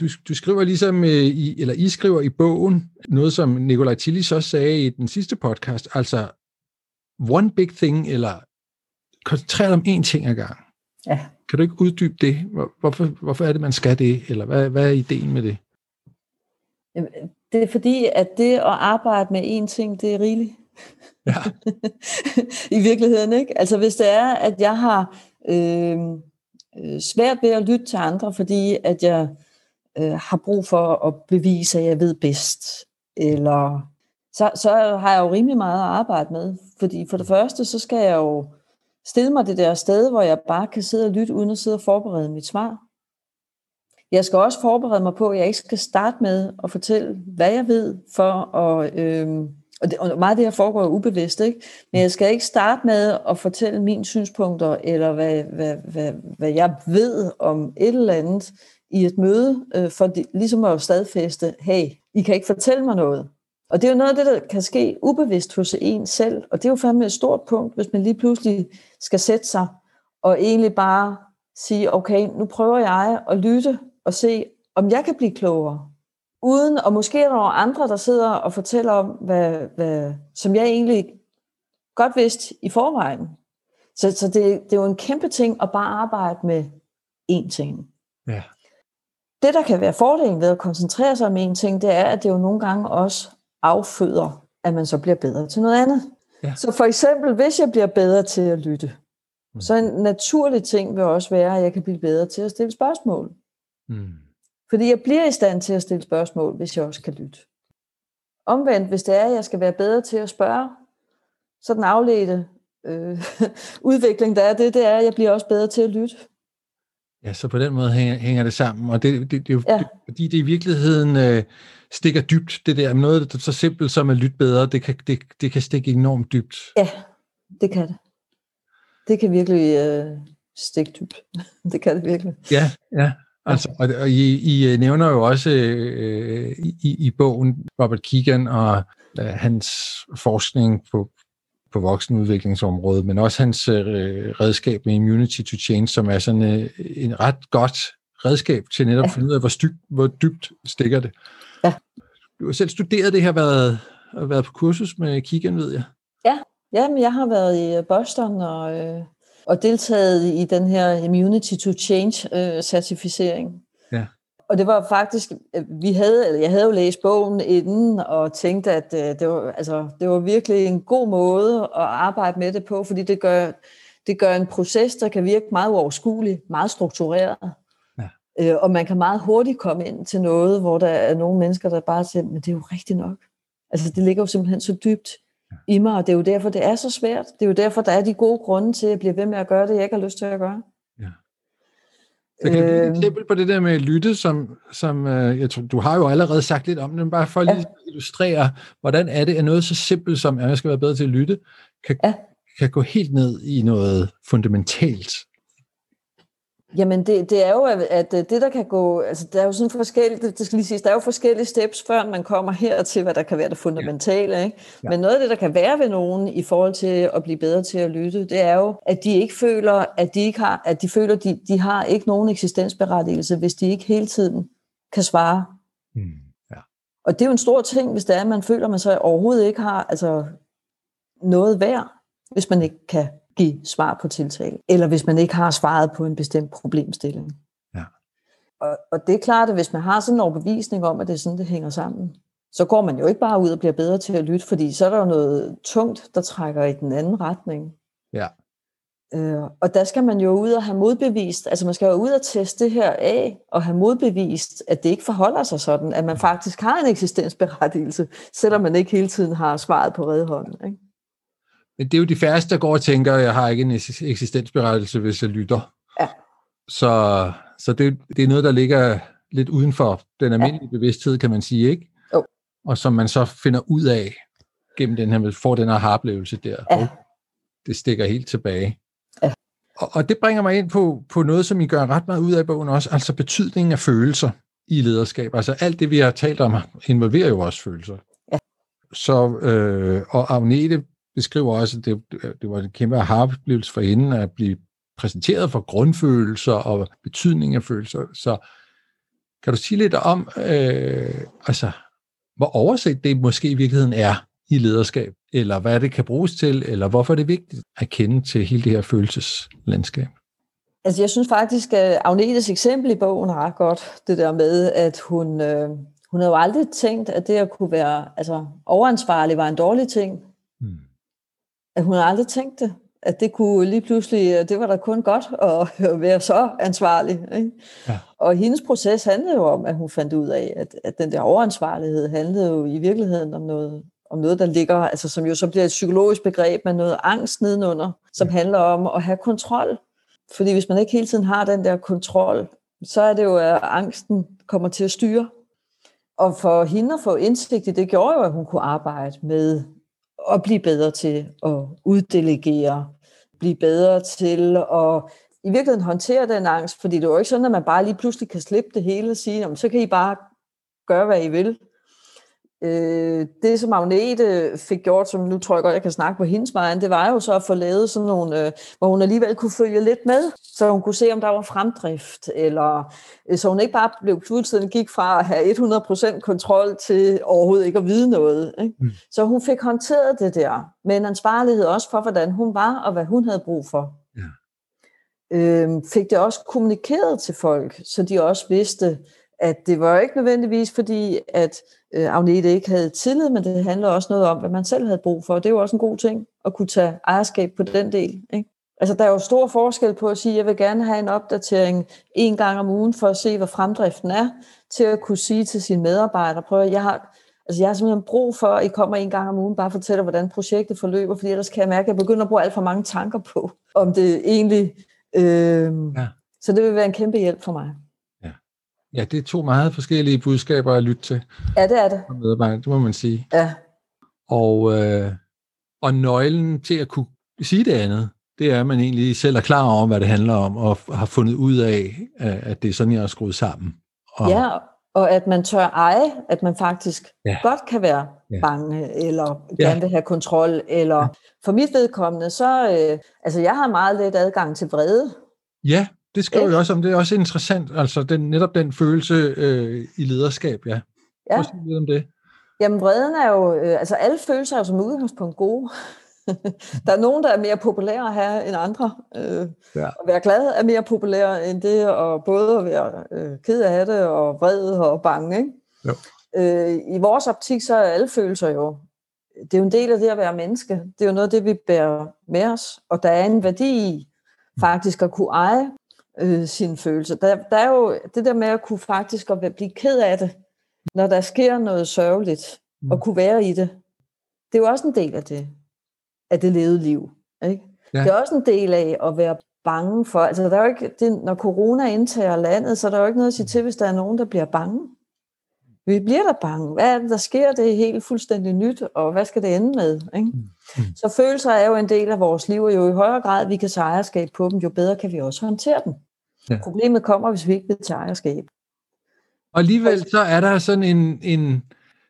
du, du skriver ligesom, øh, i, eller I skriver i bogen, noget som Nikolaj Tillis også sagde i den sidste podcast, altså one big thing, eller koncentrer dig om én ting ad gang. Ja. Kan du ikke uddybe det? Hvorfor, hvorfor er det, man skal det? Eller hvad, hvad er ideen med det? Det er fordi, at det at arbejde med én ting, det er rigeligt. Ja. (laughs) I virkeligheden, ikke? Altså hvis det er, at jeg har øh, øh, svært ved at lytte til andre, fordi at jeg øh, har brug for at bevise, at jeg ved bedst, eller så, så har jeg jo rimelig meget at arbejde med. Fordi for det første, så skal jeg jo stille mig det der sted, hvor jeg bare kan sidde og lytte, uden at sidde og forberede mit svar. Jeg skal også forberede mig på, at jeg ikke skal starte med at fortælle, hvad jeg ved, for at, øh, og, det, og meget af det her foregår ubevidst, ikke? men jeg skal ikke starte med at fortælle mine synspunkter, eller hvad, hvad, hvad, hvad jeg ved om et eller andet i et møde, øh, for de, ligesom at stadfæste, hey, I kan ikke fortælle mig noget. Og det er jo noget af det, der kan ske ubevidst hos en selv, og det er jo fandme et stort punkt, hvis man lige pludselig skal sætte sig og egentlig bare sige, okay, nu prøver jeg at lytte og se, om jeg kan blive klogere. Uden, og måske er der nogle andre, der sidder og fortæller om, hvad, hvad, som jeg egentlig godt vidste i forvejen. Så, så det, det er jo en kæmpe ting at bare arbejde med én ting. Ja. Det, der kan være fordelen ved at koncentrere sig om én ting, det er, at det jo nogle gange også afføder, at man så bliver bedre til noget andet. Ja. Så for eksempel, hvis jeg bliver bedre til at lytte, mm. så en naturlig ting vil også være, at jeg kan blive bedre til at stille spørgsmål. Mm. Fordi jeg bliver i stand til at stille spørgsmål, hvis jeg også kan lytte. Omvendt, hvis det er, at jeg skal være bedre til at spørge, så den afledte øh, (laughs) udvikling, der er det, det er, at jeg bliver også bedre til at lytte. Ja, så på den måde hænger, hænger det sammen, og det, det, det er jo ja. det, fordi det i virkeligheden øh, stikker dybt, det der, noget der så simpelt som at lytte bedre, det kan, det, det kan stikke enormt dybt. Ja, det kan det. Det kan virkelig øh, stikke dybt. (laughs) det kan det virkelig. Ja, ja. Altså, og, og I, I øh, nævner jo også øh, i, i bogen Robert Keegan og øh, hans forskning på, på voksenudviklingsområdet, men også hans øh, redskab med Immunity to Change, som er sådan øh, en ret godt redskab til netop at finde ud af, hvor, styk, hvor dybt stikker det. Ja. Du har selv studeret det her, været, været på kursus med Keegan, ved jeg. Ja, Jamen, jeg har været i Boston og... Øh og deltaget i den her Immunity to Change-certificering. Øh, ja. Og det var faktisk, øh, vi havde, eller jeg havde jo læst bogen inden, og tænkte, at øh, det var, altså, det var virkelig en god måde at arbejde med det på, fordi det gør, det gør en proces, der kan virke meget uoverskuelig, meget struktureret. Øh, og man kan meget hurtigt komme ind til noget, hvor der er nogle mennesker, der bare siger, men det er jo rigtigt nok. Altså det ligger jo simpelthen så dybt i mig, og det er jo derfor, det er så svært. Det er jo derfor, der er de gode grunde til at blive ved med at gøre det, jeg ikke har lyst til at gøre. Ja. Så kan du give et øhm. eksempel på det der med at lytte, som, som øh, jeg tror, du har jo allerede sagt lidt om det, men bare for at ja. illustrere, hvordan er det, at noget så simpelt som, at jeg skal være bedre til at lytte, kan, ja. kan gå helt ned i noget fundamentalt. Jamen det, det er jo, at det der kan gå, altså der er jo sådan forskellige, det skal lige sige, der er jo forskellige steps, før man kommer her til, hvad der kan være det fundamentale. Ikke? Ja. Men noget af det, der kan være ved nogen i forhold til at blive bedre til at lytte, det er jo, at de ikke føler, at de ikke har, at de føler, de, de har ikke nogen eksistensberettigelse, hvis de ikke hele tiden kan svare. Mm. Ja. Og det er jo en stor ting, hvis det er, at man føler, at man så overhovedet ikke har altså, noget værd, hvis man ikke kan give svar på tiltale, eller hvis man ikke har svaret på en bestemt problemstilling. Ja. Og, og det er klart, at hvis man har sådan en overbevisning om, at det er sådan, det hænger sammen, så går man jo ikke bare ud og bliver bedre til at lytte, fordi så er der jo noget tungt, der trækker i den anden retning. Ja. Øh, og der skal man jo ud og have modbevist, altså man skal jo ud og teste det her af, og have modbevist, at det ikke forholder sig sådan, at man faktisk har en eksistensberettigelse, selvom man ikke hele tiden har svaret på redhånden. Ikke? Men det er jo de færreste, der går og tænker, at jeg har ikke en eksistensberettelse, hvis jeg lytter. Ja. Så, så det, det er noget, der ligger lidt uden for den almindelige ja. bevidsthed, kan man sige, ikke? Jo. Og som man så finder ud af gennem den her, får den her harplevelse der. Ja. Det stikker helt tilbage. Ja. Og, og det bringer mig ind på, på noget, som I gør ret meget ud af i bogen også, altså betydningen af følelser i lederskab. Altså alt det, vi har talt om, involverer jo også følelser. Ja. Så, øh, og Agnete beskriver også, at det, det var en kæmpe aha-oplevelse for hende at blive præsenteret for grundfølelser og betydning af følelser. Så Kan du sige lidt om, øh, altså, hvor overset det måske i virkeligheden er i lederskab, eller hvad det kan bruges til, eller hvorfor er det vigtigt at kende til hele det her følelseslandskab? Altså jeg synes faktisk, at Agnetes eksempel i bogen er ret godt, det der med, at hun, øh, hun havde jo aldrig tænkt, at det at kunne være altså, overansvarlig var en dårlig ting. At hun aldrig tænkt det. At det kunne lige pludselig, det var da kun godt at (laughs) være så ansvarlig. Ikke? Ja. Og hendes proces handlede jo om, at hun fandt ud af, at, at den der overansvarlighed handlede jo i virkeligheden om noget, om noget, der ligger, altså som jo så bliver et psykologisk begreb, med noget angst nedenunder, som handler om at have kontrol. Fordi hvis man ikke hele tiden har den der kontrol, så er det jo, at angsten kommer til at styre. Og for hende at få indsigt i det, gjorde jo, at hun kunne arbejde med at blive bedre til at uddelegere, blive bedre til at i virkeligheden håndtere den angst, fordi det er jo ikke sådan, at man bare lige pludselig kan slippe det hele og sige, så kan I bare gøre, hvad I vil. Øh, det, som Agnete fik gjort, som nu tror jeg godt, jeg kan snakke på hendes vejen, det var jo så at få lavet sådan nogle, øh, hvor hun alligevel kunne følge lidt med, så hun kunne se, om der var fremdrift, eller øh, så hun ikke bare blev fuldstændig gik fra at have 100% kontrol til overhovedet ikke at vide noget. Ikke? Mm. Så hun fik håndteret det der, med en ansvarlighed også for, hvordan hun var, og hvad hun havde brug for. Ja. Øh, fik det også kommunikeret til folk, så de også vidste, at det var ikke nødvendigvis fordi, at øh, Agnete ikke havde tillid, men det handler også noget om, hvad man selv havde brug for. Det er jo også en god ting at kunne tage ejerskab på den del. Ikke? Altså, der er jo stor forskel på at sige, at jeg vil gerne have en opdatering en gang om ugen for at se, hvad fremdriften er, til at kunne sige til sine medarbejdere, prøv at jeg har, altså jeg har simpelthen brug for, at I kommer en gang om ugen, bare fortæller, hvordan projektet forløber, fordi ellers kan jeg mærke, at jeg begynder at bruge alt for mange tanker på, om det egentlig... Øh, ja. Så det vil være en kæmpe hjælp for mig. Ja, det er to meget forskellige budskaber at lytte til. Ja, det er det. det må man sige. Ja. Og, øh, og nøglen til at kunne sige det andet, det er, at man egentlig selv er klar over, hvad det handler om, og har fundet ud af, at det er sådan, jeg er skruet sammen. Og, ja, og at man tør eje, at man faktisk ja. godt kan være ja. bange, eller gerne ja. vil have kontrol, eller ja. for mit vedkommende, så, øh, altså jeg har meget let adgang til vrede. Ja, det skriver jeg også om. Det er også interessant, altså den, netop den følelse øh, i lederskab, ja. Ja. Prøv lidt om det. Jamen vreden er jo, øh, altså alle følelser er jo som udgangspunkt gode. (laughs) der er nogen, der er mere populære her end andre. Øh, ja. At være glad er mere populære end det, og både at være øh, ked af det, og vred og bange. Ikke? Jo. Øh, I vores optik, så er alle følelser jo, det er jo en del af det at være menneske. Det er jo noget af det, vi bærer med os, og der er en værdi i faktisk at kunne eje øh, sine følelser. Der, der er jo det der med at kunne faktisk at blive ked af det, når der sker noget sørgeligt, mm. og kunne være i det. Det er jo også en del af det, af det levede liv. Ikke? Ja. Det er også en del af at være bange for, altså der er jo ikke, det, når corona indtager landet, så er der jo ikke noget at sige til, hvis der er nogen, der bliver bange. Vi bliver da bange. Hvad er det, der sker? Det er helt fuldstændig nyt, og hvad skal det ende med? Ikke? Mm. mm. Så følelser er jo en del af vores liv, og jo i højere grad vi kan tage ejerskab på dem, jo bedre kan vi også håndtere dem. Ja. Problemet kommer, hvis vi ikke vil tage ejerskab. Og alligevel så er der sådan en, en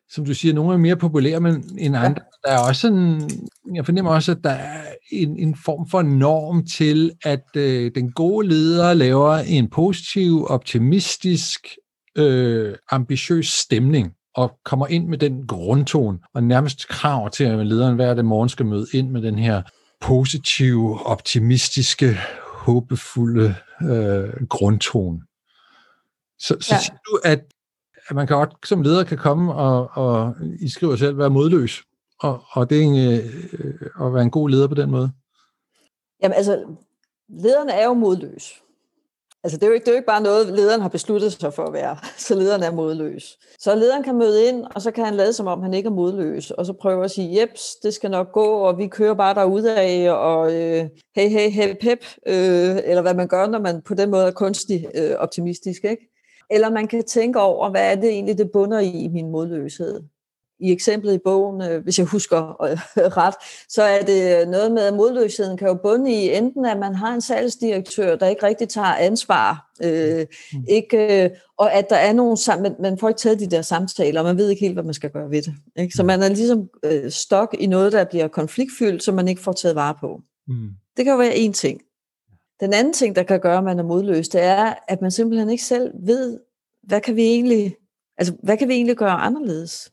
som du siger, nogle er mere populære men end andre. Ja. Der er også sådan, jeg fornemmer også, at der er en, en form for norm til, at øh, den gode leder laver en positiv, optimistisk, øh, ambitiøs stemning og kommer ind med den grundtone, og nærmest krav til, at lederen hver dag morgen skal møde ind med den her positive, optimistiske, håbefulde øh, grundtone. Så, så ja. siger du, at, at man kan godt som leder kan komme og, og I skriver selv, være modløs, og, og det er en, øh, at være en god leder på den måde? Jamen altså, lederne er jo modløs. Altså det er, jo ikke, det er jo ikke bare noget, lederen har besluttet sig for at være, (laughs) så lederen er modløs. Så lederen kan møde ind, og så kan han lade som om, han ikke er modløs, og så prøver at sige, jeps, det skal nok gå, og vi kører bare derudad, og øh, hey, hey, hey, pep, øh, eller hvad man gør, når man på den måde er kunstig øh, optimistisk, ikke? Eller man kan tænke over, hvad er det egentlig, det bunder i, i min modløshed? I eksemplet i bogen, øh, hvis jeg husker øh, (laughs) ret, så er det noget med, at modløsheden kan jo bunde i enten, at man har en salgsdirektør, der ikke rigtig tager ansvar, øh, mm. ikke, øh, og at der er nogle, man, man får ikke taget de der samtaler, og man ved ikke helt, hvad man skal gøre ved det. Ikke? Så mm. man er ligesom øh, stok i noget, der bliver konfliktfyldt, som man ikke får taget vare på. Mm. Det kan jo være en ting. Den anden ting, der kan gøre, at man er modløs, det er, at man simpelthen ikke selv ved, hvad kan vi egentlig, altså, hvad kan vi egentlig gøre anderledes?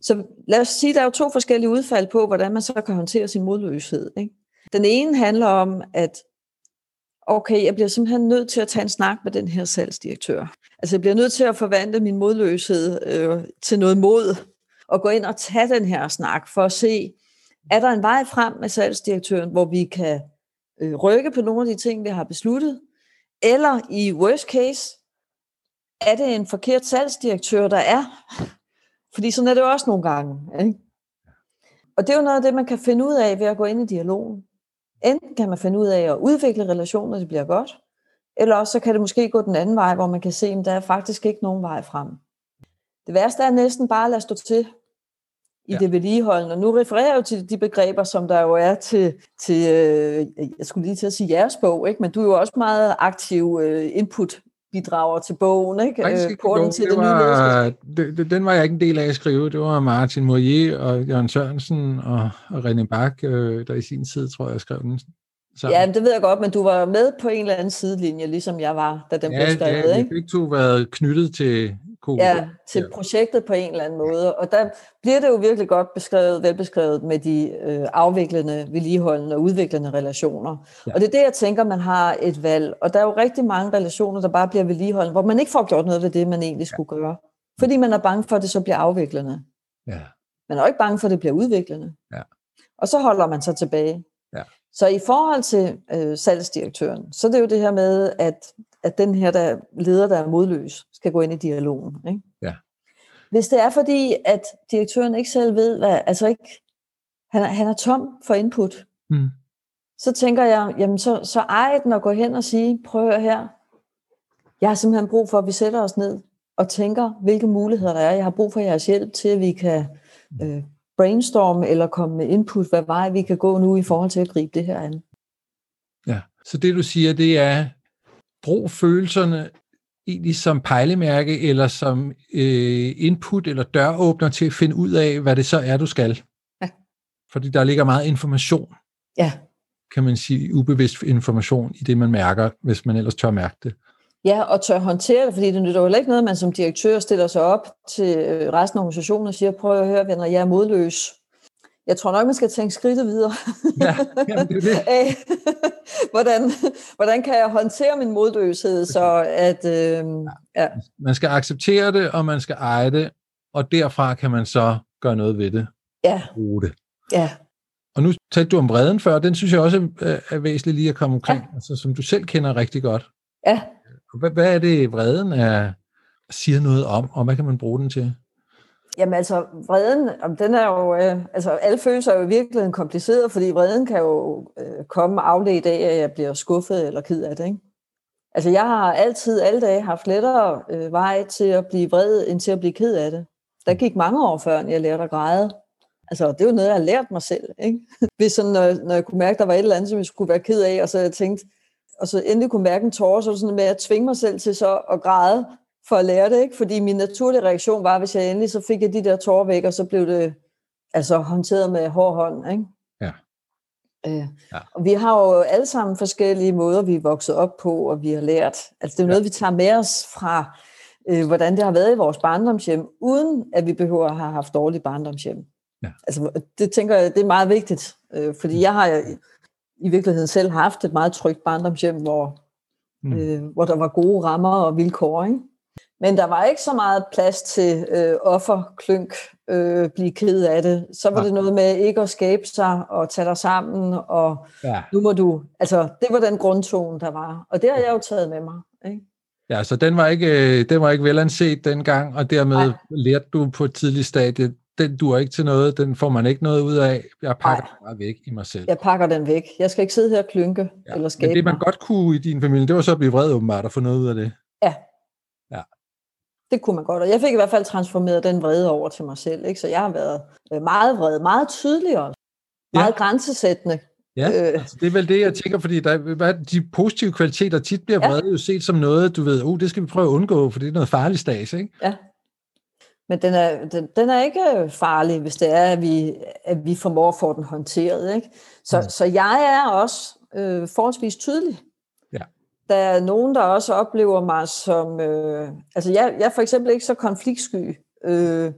Så lad os sige, at der er jo to forskellige udfald på, hvordan man så kan håndtere sin modløshed. Ikke? Den ene handler om, at okay, jeg bliver simpelthen nødt til at tage en snak med den her salgsdirektør. Altså jeg bliver nødt til at forvandle min modløshed øh, til noget mod, og gå ind og tage den her snak for at se, er der en vej frem med salgsdirektøren, hvor vi kan øh, rykke på nogle af de ting, vi har besluttet, eller i worst case, er det en forkert salgsdirektør, der er? Fordi sådan er det også nogle gange. Ikke? Og det er jo noget af det, man kan finde ud af ved at gå ind i dialogen. Enten kan man finde ud af at udvikle relationer, det bliver godt, eller også så kan det måske gå den anden vej, hvor man kan se, at der er faktisk ikke nogen vej frem. Det værste er næsten bare at lade stå til i ja. det vedligeholdende. Og nu refererer jeg jo til de begreber, som der jo er til, til øh, jeg skulle lige til at sige jeres bog, ikke? men du er jo også meget aktiv øh, input bidrager til bogen, ikke? Faktisk øh, ikke bogen. Til det, det var, det, den var jeg ikke en del af at skrive. Det var Martin Mourier og Jørgen Sørensen og, og René Bach, øh, der i sin tid, tror jeg, skrev den sammen. Ja, det ved jeg godt, men du var med på en eller anden sidelinje, ligesom jeg var, da den ja, blev skrevet. Ja, vi fik to været knyttet til Cool. Ja, til ja. projektet på en eller anden måde. Og der bliver det jo virkelig godt beskrevet, velbeskrevet med de øh, afviklende, vedligeholdende og udviklende relationer. Ja. Og det er det, jeg tænker, man har et valg. Og der er jo rigtig mange relationer, der bare bliver vedligeholdende, hvor man ikke får gjort noget ved det, man egentlig skulle gøre. Fordi man er bange for, at det så bliver afviklende. Ja. Man er jo ikke bange for, at det bliver udviklende. Ja. Og så holder man sig tilbage. Ja. Så i forhold til øh, salgsdirektøren, så er det jo det her med, at at den her der leder, der er modløs, skal gå ind i dialogen. Ikke? Ja. Hvis det er fordi, at direktøren ikke selv ved, hvad, altså ikke, han, er, han er tom for input, mm. så tænker jeg, jamen så, så ej den at gå hen og sige, prøv her, jeg har simpelthen brug for, at vi sætter os ned og tænker, hvilke muligheder der er. Jeg har brug for jeres hjælp til, at vi kan øh, brainstorme eller komme med input, hvad vej vi kan gå nu i forhold til at gribe det her an. Ja, så det du siger, det er, brug følelserne egentlig som pejlemærke eller som øh, input eller døråbner til at finde ud af, hvad det så er, du skal. Ja. Fordi der ligger meget information. Ja. Kan man sige, ubevidst information i det, man mærker, hvis man ellers tør mærke det. Ja, og tør håndtere det, fordi det nytter jo ikke noget, at man som direktør stiller sig op til øh, resten af organisationen og siger, prøv at høre venner, jeg er modløs. Jeg tror nok, man skal tænke skridtet videre. Ja, jamen, det er det. (laughs) (laughs) Hvordan, hvordan kan jeg håndtere min modløshed, så at... Øh, ja. Man skal acceptere det, og man skal eje det, og derfra kan man så gøre noget ved det. Ja. Bruge det. Ja. Og nu talte du om vreden før, den synes jeg også er, væsentligt lige at komme omkring, ja. altså, som du selv kender rigtig godt. Ja. Hvad, hvad er det, vreden er, siger noget om, og hvad kan man bruge den til? Jamen altså, vreden, den er jo, øh, altså alle følelser er jo virkelig kompliceret, fordi vreden kan jo øh, komme afledt af, at jeg bliver skuffet eller ked af det, ikke? Altså jeg har altid, alle dage, haft lettere øh, vej til at blive vred, end til at blive ked af det. Der gik mange år før, jeg lærte at græde. Altså, det er jo noget, jeg har lært mig selv, ikke? (laughs) Hvis sådan, når, når jeg kunne mærke, at der var et eller andet, som jeg skulle være ked af, og så jeg tænkte, og så endelig kunne mærke en tårer, så var det sådan med at tvinge mig selv til så at græde, for at lære det, ikke? Fordi min naturlige reaktion var, hvis jeg endelig så fik jeg de der tårer væk, og så blev det altså håndteret med hård hånd, ikke? Ja. Øh, ja. Og vi har jo alle sammen forskellige måder, vi er vokset op på, og vi har lært. Altså det er jo ja. noget, vi tager med os fra, øh, hvordan det har været i vores barndomshjem, uden at vi behøver at have haft dårlige barndomshjem. Ja. Altså det tænker jeg, det er meget vigtigt, øh, fordi jeg har i virkeligheden selv haft et meget trygt barndomshjem, hvor, mm. øh, hvor der var gode rammer og vilkår, ikke? Men der var ikke så meget plads til øh, offerklynk, øh, blive ked af det. Så var ja. det noget med ikke at skabe sig og tage dig sammen, og ja. nu må du... Altså, det var den grundtone, der var. Og det har jeg jo taget med mig. Ikke? Ja, så den var ikke, øh, den var ikke velanset dengang, og dermed Nej. lærte du på et tidligt stadie, den dur ikke til noget, den får man ikke noget ud af. Jeg pakker Nej. den bare væk i mig selv. Jeg pakker den væk. Jeg skal ikke sidde her og klynke ja. eller skabe Men det, man mig. godt kunne i din familie, det var så at blive vred åbenbart og få noget ud af det. Ja. Det kunne man godt, og jeg fik i hvert fald transformeret den vrede over til mig selv. Ikke? Så jeg har været øh, meget vred, meget tydelig også. Meget ja. grænsesættende. Ja, øh. altså det er vel det, jeg tænker, fordi der, de positive kvaliteter tit bliver vrede ja. jo set som noget, du ved, oh, det skal vi prøve at undgå, for det er noget farligt stas, ikke? Ja. Men den er, den, den er ikke farlig, hvis det er, at vi, at vi formår at få den håndteret. Ikke? Så, mm. så jeg er også øh, forholdsvis tydelig. Der er nogen, der også oplever mig som... Øh, altså, jeg, jeg er for eksempel ikke så konfliktsky. Øh,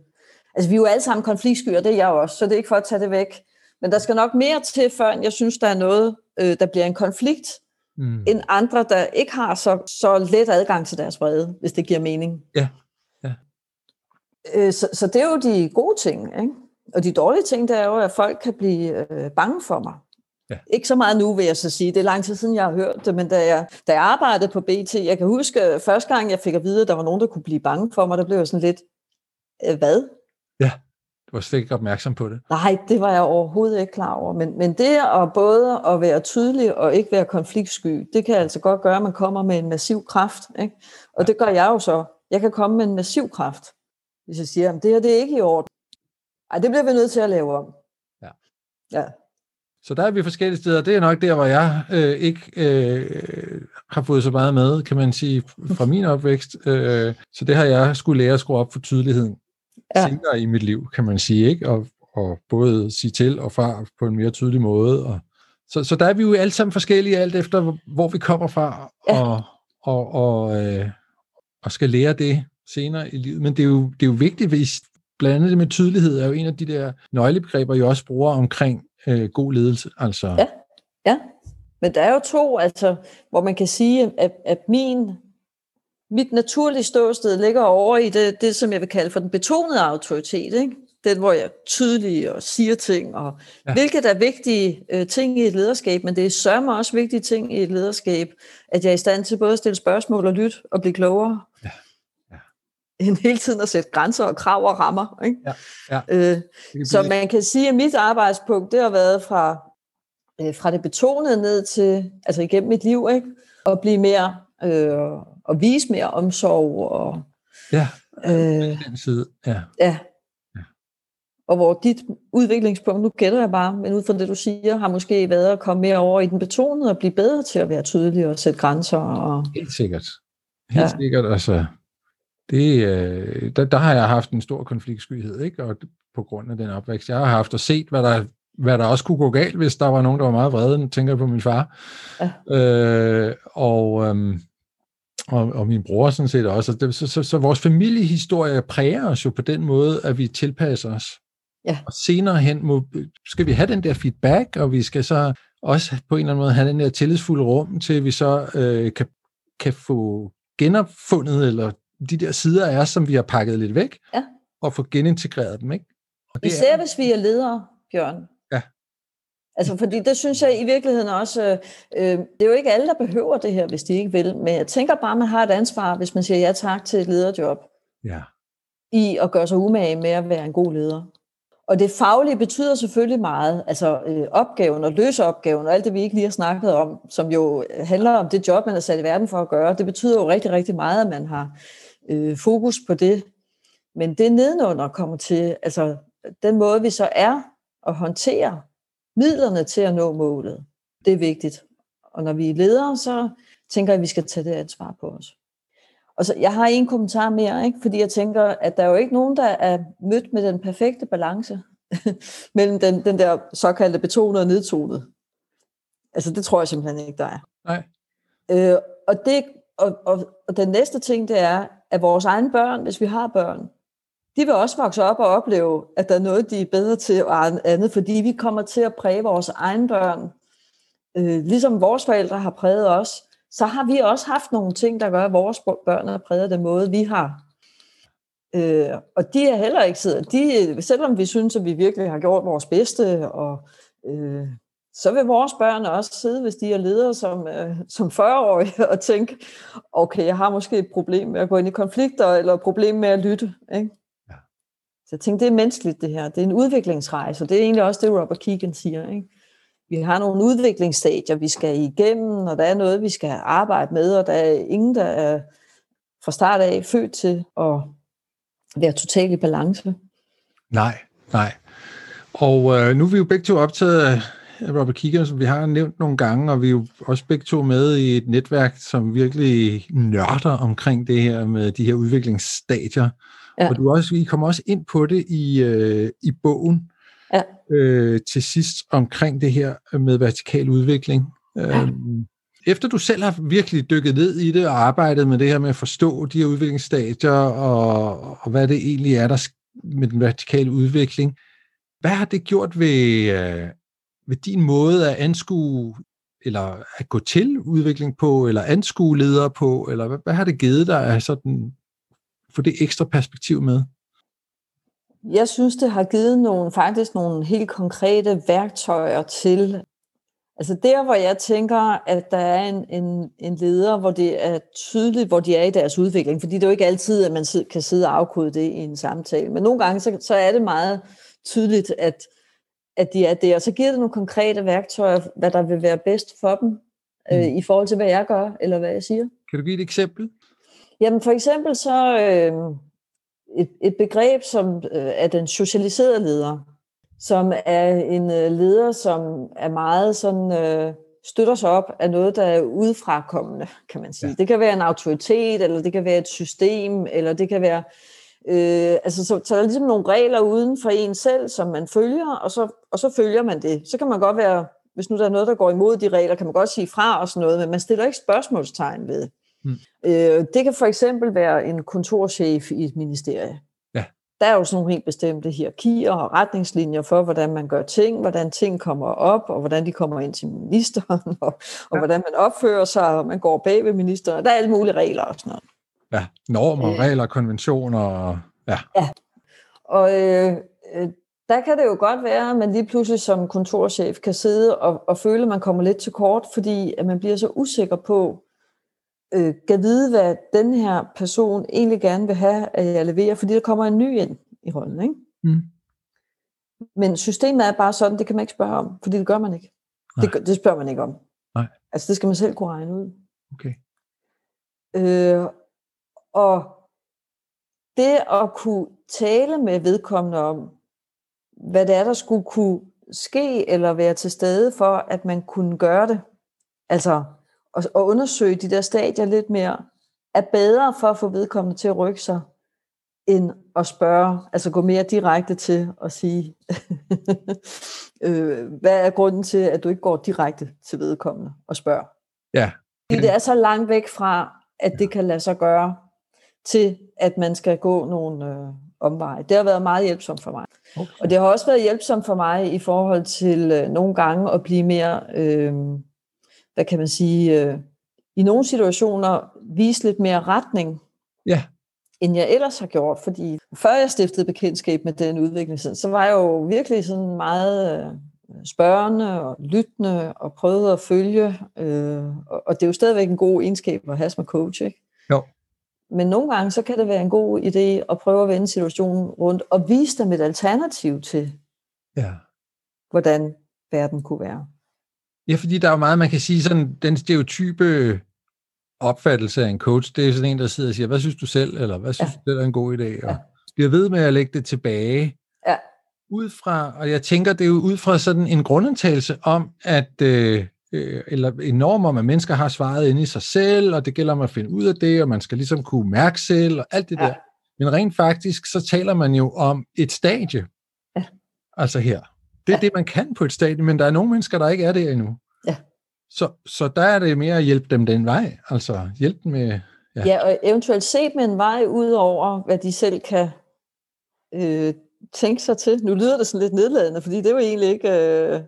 altså, vi er jo alle sammen konfliktsky, og det er jeg også, så det er ikke for at tage det væk. Men der skal nok mere til, før jeg synes, der er noget, øh, der bliver en konflikt, mm. end andre, der ikke har så, så let adgang til deres vrede, hvis det giver mening. Ja. ja. Øh, så, så det er jo de gode ting. Ikke? Og de dårlige ting, det er jo, at folk kan blive øh, bange for mig. Ja. Ikke så meget nu, vil jeg så sige. Det er lang tid siden, jeg har hørt det, men da jeg, da jeg arbejdede på BT, jeg kan huske, første gang jeg fik at vide, at der var nogen, der kunne blive bange for mig, der blev jeg sådan lidt, øh, hvad? Ja, du var slet ikke opmærksom på det. Nej, det var jeg overhovedet ikke klar over. Men, men det at både at være tydelig og ikke være konfliktsky, det kan altså godt gøre, at man kommer med en massiv kraft. Ikke? Og ja. det gør jeg jo så. Jeg kan komme med en massiv kraft, hvis jeg siger, at det her det er ikke i orden. Ej, det bliver vi nødt til at lave om. Ja. Ja. Så der er vi forskellige steder. Det er nok der, hvor jeg øh, ikke øh, har fået så meget med, kan man sige, fra min opvækst. Øh, så det har jeg skulle lære at skrue op for tydeligheden ja. senere i mit liv, kan man sige, ikke? Og, og både sige til og fra på en mere tydelig måde. Og, så, så der er vi jo alle sammen forskellige, alt efter hvor vi kommer fra, ja. og, og, og, øh, og skal lære det senere i livet. Men det er jo, det er jo vigtigt, hvis blandt andet det med tydelighed er jo en af de der nøglebegreber, jeg også bruger omkring øh, god ledelse. Altså. Ja, ja. Men der er jo to, altså, hvor man kan sige, at, at min, mit naturlige ståsted ligger over i det, det, som jeg vil kalde for den betonede autoritet. Ikke? Den, hvor jeg tydelig og siger ting, og ja. hvilket er vigtige øh, ting i et lederskab, men det er sørme også vigtige ting i et lederskab, at jeg er i stand til både at stille spørgsmål og lytte og blive klogere. Ja end hele tiden at sætte grænser og krav og rammer. Ikke? Ja, ja. Øh, så man kan sige, at mit arbejdspunkt, det har været fra, øh, fra det betonede ned til, altså igennem mit liv, ikke? at blive mere, øh, og vise mere omsorg. Og, ja, øh, den side, ja. ja. Og hvor dit udviklingspunkt, nu gætter jeg bare, men ud fra det du siger, har måske været at komme mere over i den betonede og blive bedre til at være tydelig og sætte grænser. Og... Helt sikkert. Helt ja. sikkert, altså det, øh, der, der har jeg haft en stor konfliktskyhed, ikke? Og på grund af den opvækst, jeg har haft og set, hvad der, hvad der også kunne gå galt, hvis der var nogen, der var meget vrede. Nu tænker jeg på min far. Ja. Øh, og, øhm, og, og min bror sådan set også. Så, så, så, så vores familiehistorie præger os jo på den måde, at vi tilpasser os. Ja. Og senere hen må, skal vi have den der feedback, og vi skal så også på en eller anden måde have den der tillidsfulde rum, til vi så øh, kan, kan få genopfundet eller de der sider os, som vi har pakket lidt væk, ja. og få genintegreret dem. Ikke? Og det Især er, hvis vi er ledere, Bjørn. Ja. Altså, fordi det synes jeg i virkeligheden også, øh, øh, det er jo ikke alle, der behøver det her, hvis de ikke vil, men jeg tænker bare, at man har et ansvar, hvis man siger ja tak til et lederjob. Ja. I at gøre sig umage med at være en god leder. Og det faglige betyder selvfølgelig meget, altså øh, opgaven og løse opgaven og alt det, vi ikke lige har snakket om, som jo handler om det job, man er sat i verden for at gøre, det betyder jo rigtig, rigtig meget, at man har øh, fokus på det. Men det nedenunder kommer til, altså den måde, vi så er at håndtere midlerne til at nå målet, det er vigtigt. Og når vi er ledere, så tænker jeg, at vi skal tage det ansvar på os. Og så, jeg har en kommentar mere, ikke? fordi jeg tænker, at der er jo ikke nogen, der er mødt med den perfekte balance (laughs) mellem den, den der såkaldte betonede og nedtonede. Altså det tror jeg simpelthen ikke, der er. Nej. Øh, og, det, og, og, og den næste ting, det er, at vores egne børn, hvis vi har børn, de vil også vokse op og opleve, at der er noget, de er bedre til og andet, fordi vi kommer til at præge vores egne børn, øh, ligesom vores forældre har præget os, så har vi også haft nogle ting, der gør, at vores børn er præget af den måde, vi har. Øh, og de er heller ikke sidder. De, selvom vi synes, at vi virkelig har gjort vores bedste, og øh, så vil vores børn også sidde, hvis de er ledere som, øh, som 40-årige, og tænke, okay, jeg har måske et problem med at gå ind i konflikter, eller et problem med at lytte. Ikke? Ja. Så jeg tænker, det er menneskeligt det her. Det er en udviklingsrejse, og det er egentlig også det, Robert Keegan siger. Ikke? Vi har nogle udviklingsstadier, vi skal igennem, og der er noget, vi skal arbejde med, og der er ingen, der er fra start af født til at være totalt i balance. Nej, nej. Og øh, nu er vi jo begge to optaget af Robert Keegan, som vi har nævnt nogle gange, og vi er jo også begge to med i et netværk, som virkelig nørder omkring det her med de her udviklingsstadier. Ja. Og du også, I kommer også ind på det i, øh, i bogen ja. øh, til sidst omkring det her med vertikal udvikling. Ja. Øhm, efter du selv har virkelig dykket ned i det og arbejdet med det her med at forstå de her udviklingsstadier og, og hvad det egentlig er, der med den vertikale udvikling, hvad har det gjort ved, med ved din måde at anskue eller at gå til udvikling på, eller anskue ledere på, eller hvad, hvad har det givet dig at sådan, få det ekstra perspektiv med? Jeg synes, det har givet nogle, faktisk nogle helt konkrete værktøjer til, altså der, hvor jeg tænker, at der er en, en, en leder, hvor det er tydeligt, hvor de er i deres udvikling, fordi det er jo ikke altid, at man kan sidde og afkode det i en samtale, men nogle gange, så, så er det meget tydeligt, at, at de er det, og så giver det nogle konkrete værktøjer, hvad der vil være bedst for dem, øh, mm. øh, i forhold til, hvad jeg gør, eller hvad jeg siger. Kan du give et eksempel? Jamen for eksempel så øh, et, et begreb, som øh, er den socialiserede leder, som er en øh, leder, som er meget sådan... Øh, støtter sig op af noget, der er udefrakommende, kan man sige. Ja. Det kan være en autoritet, eller det kan være et system, eller det kan være Øh, altså, så, så der er ligesom nogle regler uden for en selv, som man følger, og så, og så følger man det. Så kan man godt være, hvis nu der er noget, der går imod de regler, kan man godt sige fra og sådan noget, men man stiller ikke spørgsmålstegn ved. Mm. Øh, det kan for eksempel være en kontorchef i et ministerie. Ja. Der er jo sådan nogle helt bestemte hierarkier og retningslinjer for, hvordan man gør ting, hvordan ting kommer op, og hvordan de kommer ind til ministeren, (laughs) og, og ja. hvordan man opfører sig, og man går bag ved ministeren. Der er alle mulige regler og sådan noget. Ja, normer, øh, regler, konventioner. Ja. ja. Og øh, øh, der kan det jo godt være, at man lige pludselig som kontorchef kan sidde og, og føle, at man kommer lidt til kort, fordi at man bliver så usikker på, øh, kan vide, hvad den her person egentlig gerne vil have, at jeg leverer, fordi der kommer en ny ind i rollen. Ikke? Mm. Men systemet er bare sådan, det kan man ikke spørge om, fordi det gør man ikke. Det, det spørger man ikke om. Nej. Altså det skal man selv kunne regne ud. Okay. Øh, og det at kunne tale med vedkommende om, hvad det er, der skulle kunne ske eller være til stede for, at man kunne gøre det, altså at, at undersøge de der stadier lidt mere, er bedre for at få vedkommende til at rykke sig, end at spørge, altså gå mere direkte til at sige, (laughs) øh, hvad er grunden til, at du ikke går direkte til vedkommende og spørger? Ja. Fordi det er så langt væk fra, at det kan lade sig gøre, til at man skal gå nogle øh, omveje. Det har været meget hjælpsomt for mig. Okay. Og det har også været hjælpsomt for mig i forhold til øh, nogle gange at blive mere, øh, hvad kan man sige, øh, i nogle situationer vise lidt mere retning. Ja. end jeg ellers har gjort, fordi før jeg stiftede bekendtskab med den udvikling, så var jeg jo virkelig sådan meget øh, spørgende og lyttende og prøvede at følge, øh, og det er jo stadigvæk en god egenskab at have som coach, ikke? Jo. Men nogle gange, så kan det være en god idé at prøve at vende situationen rundt og vise dem et alternativ til, ja. hvordan verden kunne være. Ja, fordi der er jo meget, man kan sige, sådan den stereotype opfattelse af en coach, det er sådan en, der sidder og siger, hvad synes du selv, eller hvad synes ja. du, det er en god idé, og ja. bliver ved med at lægge det tilbage. Ja. Ud fra, og jeg tænker, det er jo ud fra sådan en grundantagelse om, at øh, øh, eller enormt om, at mennesker har svaret inde i sig selv, og det gælder om at finde ud af det, og man skal ligesom kunne mærke selv, og alt det ja. der. Men rent faktisk, så taler man jo om et stadie. Ja. Altså her. Det er ja. det, man kan på et stadie, men der er nogle mennesker, der ikke er der endnu. Ja. Så, så der er det mere at hjælpe dem den vej. Altså hjælpe dem med... Ja, ja og eventuelt se med en vej ud over, hvad de selv kan øh, tænke sig til. Nu lyder det sådan lidt nedladende, fordi det er jo egentlig ikke... Øh,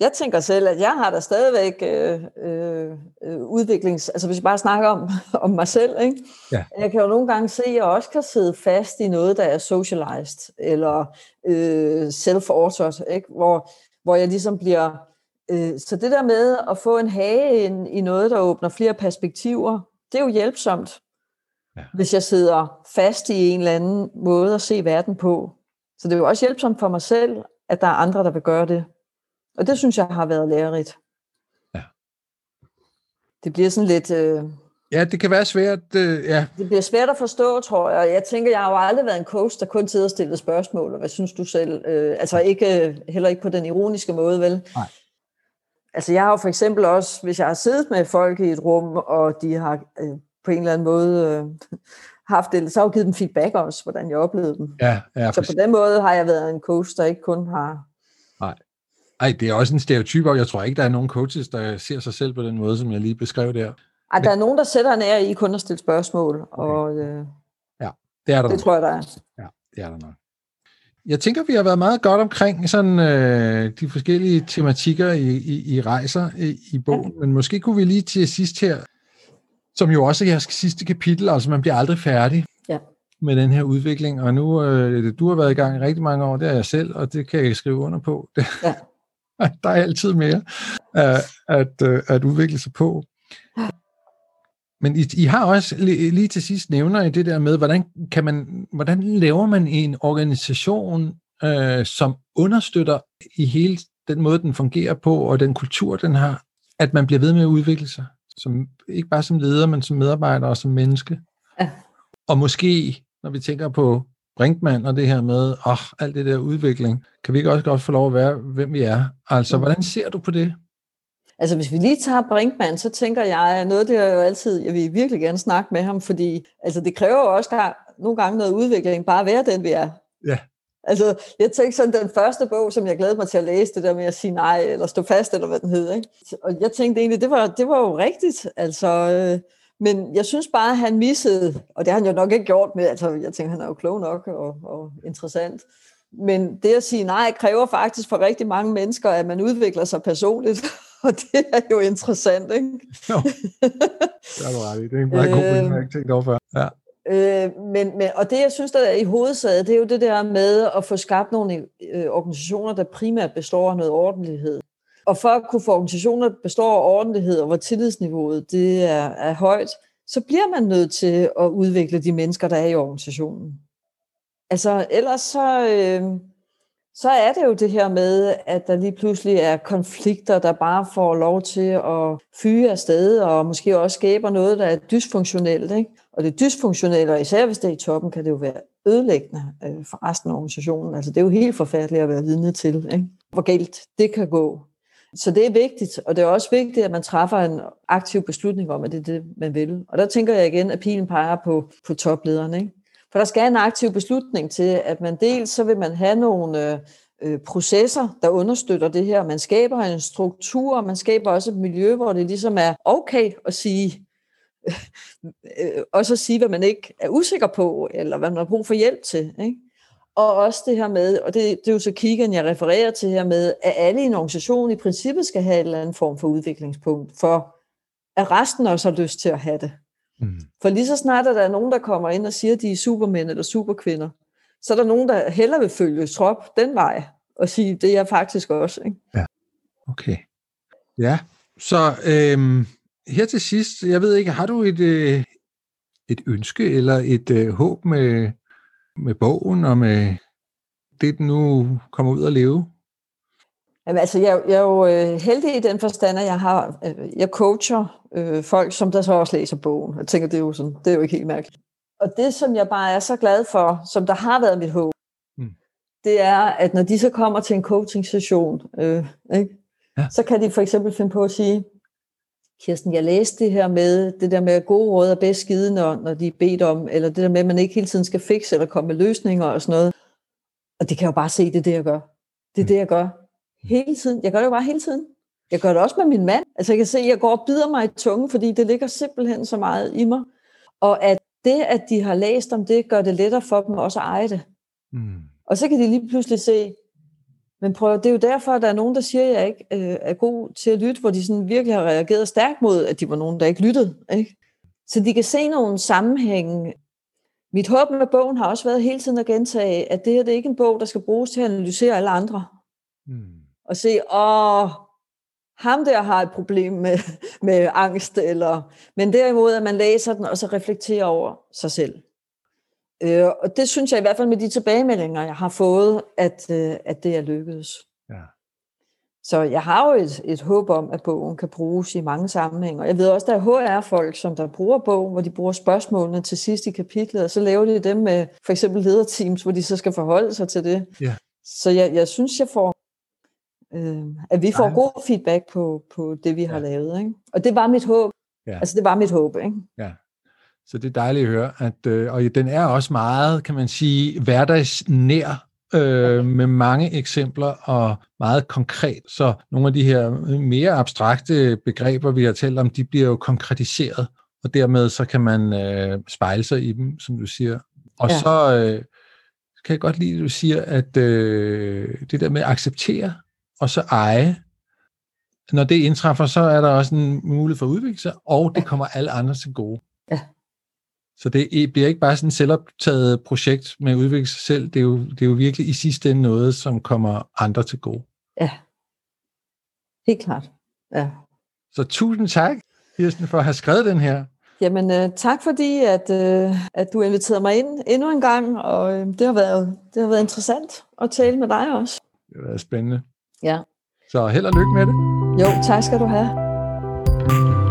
jeg tænker selv, at jeg har da stadigvæk øh, øh, øh, udviklings... Altså hvis jeg bare snakker om, (laughs) om mig selv, ikke? Ja. Jeg kan jo nogle gange se, at jeg også kan sidde fast i noget, der er socialized, eller øh, self-authored, ikke? Hvor, hvor jeg ligesom bliver... Øh, så det der med at få en hage ind i noget, der åbner flere perspektiver, det er jo hjælpsomt, ja. hvis jeg sidder fast i en eller anden måde at se verden på. Så det er jo også hjælpsomt for mig selv, at der er andre, der vil gøre det. Og det synes jeg har været lærerigt. Ja. Det bliver sådan lidt... Øh, ja, det kan være svært. Øh, ja. Det bliver svært at forstå, tror jeg. Jeg tænker, jeg har jo aldrig været en coach, der kun sidder og stiller spørgsmål. Og hvad synes du selv? Øh, altså ikke, heller ikke på den ironiske måde, vel? Nej. Altså jeg har jo for eksempel også, hvis jeg har siddet med folk i et rum, og de har øh, på en eller anden måde øh, haft det, så har jeg givet dem feedback også, hvordan jeg oplevede dem. Ja, ja, så på den måde har jeg været en coach, der ikke kun har Nej Ej, det er også en stereotyp, og jeg tror ikke, der er nogen coaches, der ser sig selv på den måde, som jeg lige beskrev der. Ej, der er nogen, der sætter en ære i kun at stille spørgsmål, og øh, ja, det er der det nok. tror jeg, der er. Ja, det er der nok. Jeg tænker, vi har været meget godt omkring sådan, øh, de forskellige tematikker i, i, i rejser i, i bogen, ja. men måske kunne vi lige til sidst her, som jo også er jeres sidste kapitel, altså man bliver aldrig færdig Ja. med den her udvikling, og nu, øh, du har været i gang i rigtig mange år, det er jeg selv, og det kan jeg skrive under på. Det, (laughs) Ja. der er altid mere at, at, øh, at udvikle sig på. Men I, I har også li- lige til sidst nævner I det der med, hvordan kan man, hvordan laver man en organisation, øh, som understøtter i hele den måde, den fungerer på, og den kultur, den har, at man bliver ved med at udvikle sig, som, ikke bare som leder, men som medarbejder og som menneske. Ja. Og måske, når vi tænker på Brinkmann og det her med, åh, oh, alt det der udvikling, kan vi ikke også godt få lov at være, hvem vi er? Altså, hvordan ser du på det? Altså hvis vi lige tager Brinkmann, så tænker jeg, at noget det er jo altid, jeg vil virkelig gerne snakke med ham, fordi altså, det kræver jo også der, nogle gange noget udvikling, bare at være den vi er. Ja. Altså, jeg tænkte sådan, den første bog, som jeg glædede mig til at læse, det der med at sige nej, eller stå fast, eller hvad den hed, ikke? Og jeg tænkte egentlig, det var, det var jo rigtigt, altså, øh, men jeg synes bare, at han missede, og det har han jo nok ikke gjort med, altså, jeg tænker, han er jo klog nok og, og interessant, men det at sige nej, kræver faktisk for rigtig mange mennesker, at man udvikler sig personligt, (laughs) og det er jo interessant, ikke? Jo, (laughs) det er du ret i. Det er en meget god pointe, jeg har ikke tænkt over før. Ja. Øh, men, men, og det, jeg synes, der er i hovedsædet, det er jo det der med at få skabt nogle øh, organisationer, der primært består af noget ordentlighed. Og for at kunne få organisationer, der består af ordentlighed, og hvor tillidsniveauet det er, er højt, så bliver man nødt til at udvikle de mennesker, der er i organisationen. Altså, ellers så, øh, så er det jo det her med, at der lige pludselig er konflikter, der bare får lov til at fyre afsted, og måske også skaber noget, der er dysfunktionelt. Ikke? Og det dysfunktionelle, og især hvis det er i toppen, kan det jo være ødelæggende øh, for resten af organisationen. Altså det er jo helt forfærdeligt at være vidne til, ikke? hvor galt det kan gå. Så det er vigtigt, og det er også vigtigt, at man træffer en aktiv beslutning om, at det er det, man vil. Og der tænker jeg igen, at pilen peger på, på toplederen. Ikke? For der skal en aktiv beslutning til, at man dels så vil man have nogle øh, processer, der understøtter det her. Man skaber en struktur, man skaber også et miljø, hvor det ligesom er okay at sige, (laughs) øh, øh, også at sige, hvad man ikke er usikker på, eller hvad man har brug for hjælp til. Ikke? Og også det her med, og det, det er jo så kiggen, jeg refererer til her med, at alle i en organisation i princippet skal have en eller anden form for udviklingspunkt, for at resten også har lyst til at have det. Mm. For lige så snart, at der er nogen, der kommer ind og siger, at de er supermænd eller superkvinder, så er der nogen, der hellere vil følge trop den vej, og sige, det er jeg faktisk også. Ikke? Ja, okay. Ja, så øhm, her til sidst, jeg ved ikke, har du et, øh, et ønske eller et øh, håb med, med bogen og med det, den nu kommer ud at leve? Jamen, altså, jeg, jeg er jo øh, heldig i den forstand, at jeg har, øh, jeg coacher øh, folk, som der så også læser bogen. Jeg tænker, det er jo sådan, det er jo ikke helt mærkeligt. Og det, som jeg bare er så glad for, som der har været mit håb, mm. det er, at når de så kommer til en coaching-session, øh, ikke, ja. så kan de for eksempel finde på at sige, Kirsten, jeg læste det her med, det der med at gode råd er bedst skide, når, når de er bedt om, eller det der med, at man ikke hele tiden skal fikse eller komme med løsninger og sådan noget. Og det kan jeg jo bare se, det er det, jeg gør. Det er det, jeg gør. Hele tiden. Jeg gør det jo bare hele tiden. Jeg gør det også med min mand. Altså jeg kan se, at jeg går og bider mig i tungen, fordi det ligger simpelthen så meget i mig. Og at det, at de har læst om det, gør det lettere for dem også at eje det. Mm. Og så kan de lige pludselig se, men prøv, det er jo derfor, at der er nogen, der siger, at jeg ikke øh, er god til at lytte, hvor de sådan virkelig har reageret stærkt mod, at de var nogen, der ikke lyttede. Ikke? Så de kan se nogle sammenhænge. Mit håb med bogen har også været hele tiden at gentage, at det her det er ikke en bog, der skal bruges til at analysere alle andre. Mm. Og se, åh, ham der har et problem med, med angst, eller, men derimod, at man læser den, og så reflekterer over sig selv. Øh, og det synes jeg i hvert fald med de tilbagemeldinger, jeg har fået, at, øh, at det er lykkedes. Ja. Så jeg har jo et, et håb om, at bogen kan bruges i mange sammenhænge. Og jeg ved også, at der er HR-folk, som der bruger bogen, hvor de bruger spørgsmålene til sidst i kapitlet, og så laver de dem med for eksempel lederteams, hvor de så skal forholde sig til det. Ja. Så jeg, jeg synes, jeg får, øh, at vi får Ej. god feedback på, på det, vi ja. har lavet. Ikke? Og det var mit håb. Ja. Altså, det var mit håb. Ikke? Ja. Så det er dejligt at høre. At, øh, og den er også meget, kan man sige, hverdagsnær øh, med mange eksempler og meget konkret. Så nogle af de her mere abstrakte begreber, vi har talt om, de bliver jo konkretiseret, og dermed så kan man øh, spejle sig i dem, som du siger. Og ja. så øh, kan jeg godt lide, at du siger, at øh, det der med at acceptere og så eje, når det indtræffer, så er der også en mulighed for at udvikle sig, og det kommer alle andre til gode. Ja. Så det bliver ikke bare sådan et selvoptaget projekt med at udvikle sig selv, det er, jo, det er jo virkelig i sidste ende noget, som kommer andre til gode. Ja, helt klart. Ja. Så tusind tak, Kirsten, for at have skrevet den her. Jamen, uh, tak fordi, at, uh, at du inviterede mig ind endnu en gang, og uh, det, har været, det har været interessant at tale med dig også. Det har været spændende. Ja. Så held og lykke med det. Jo, tak skal du have.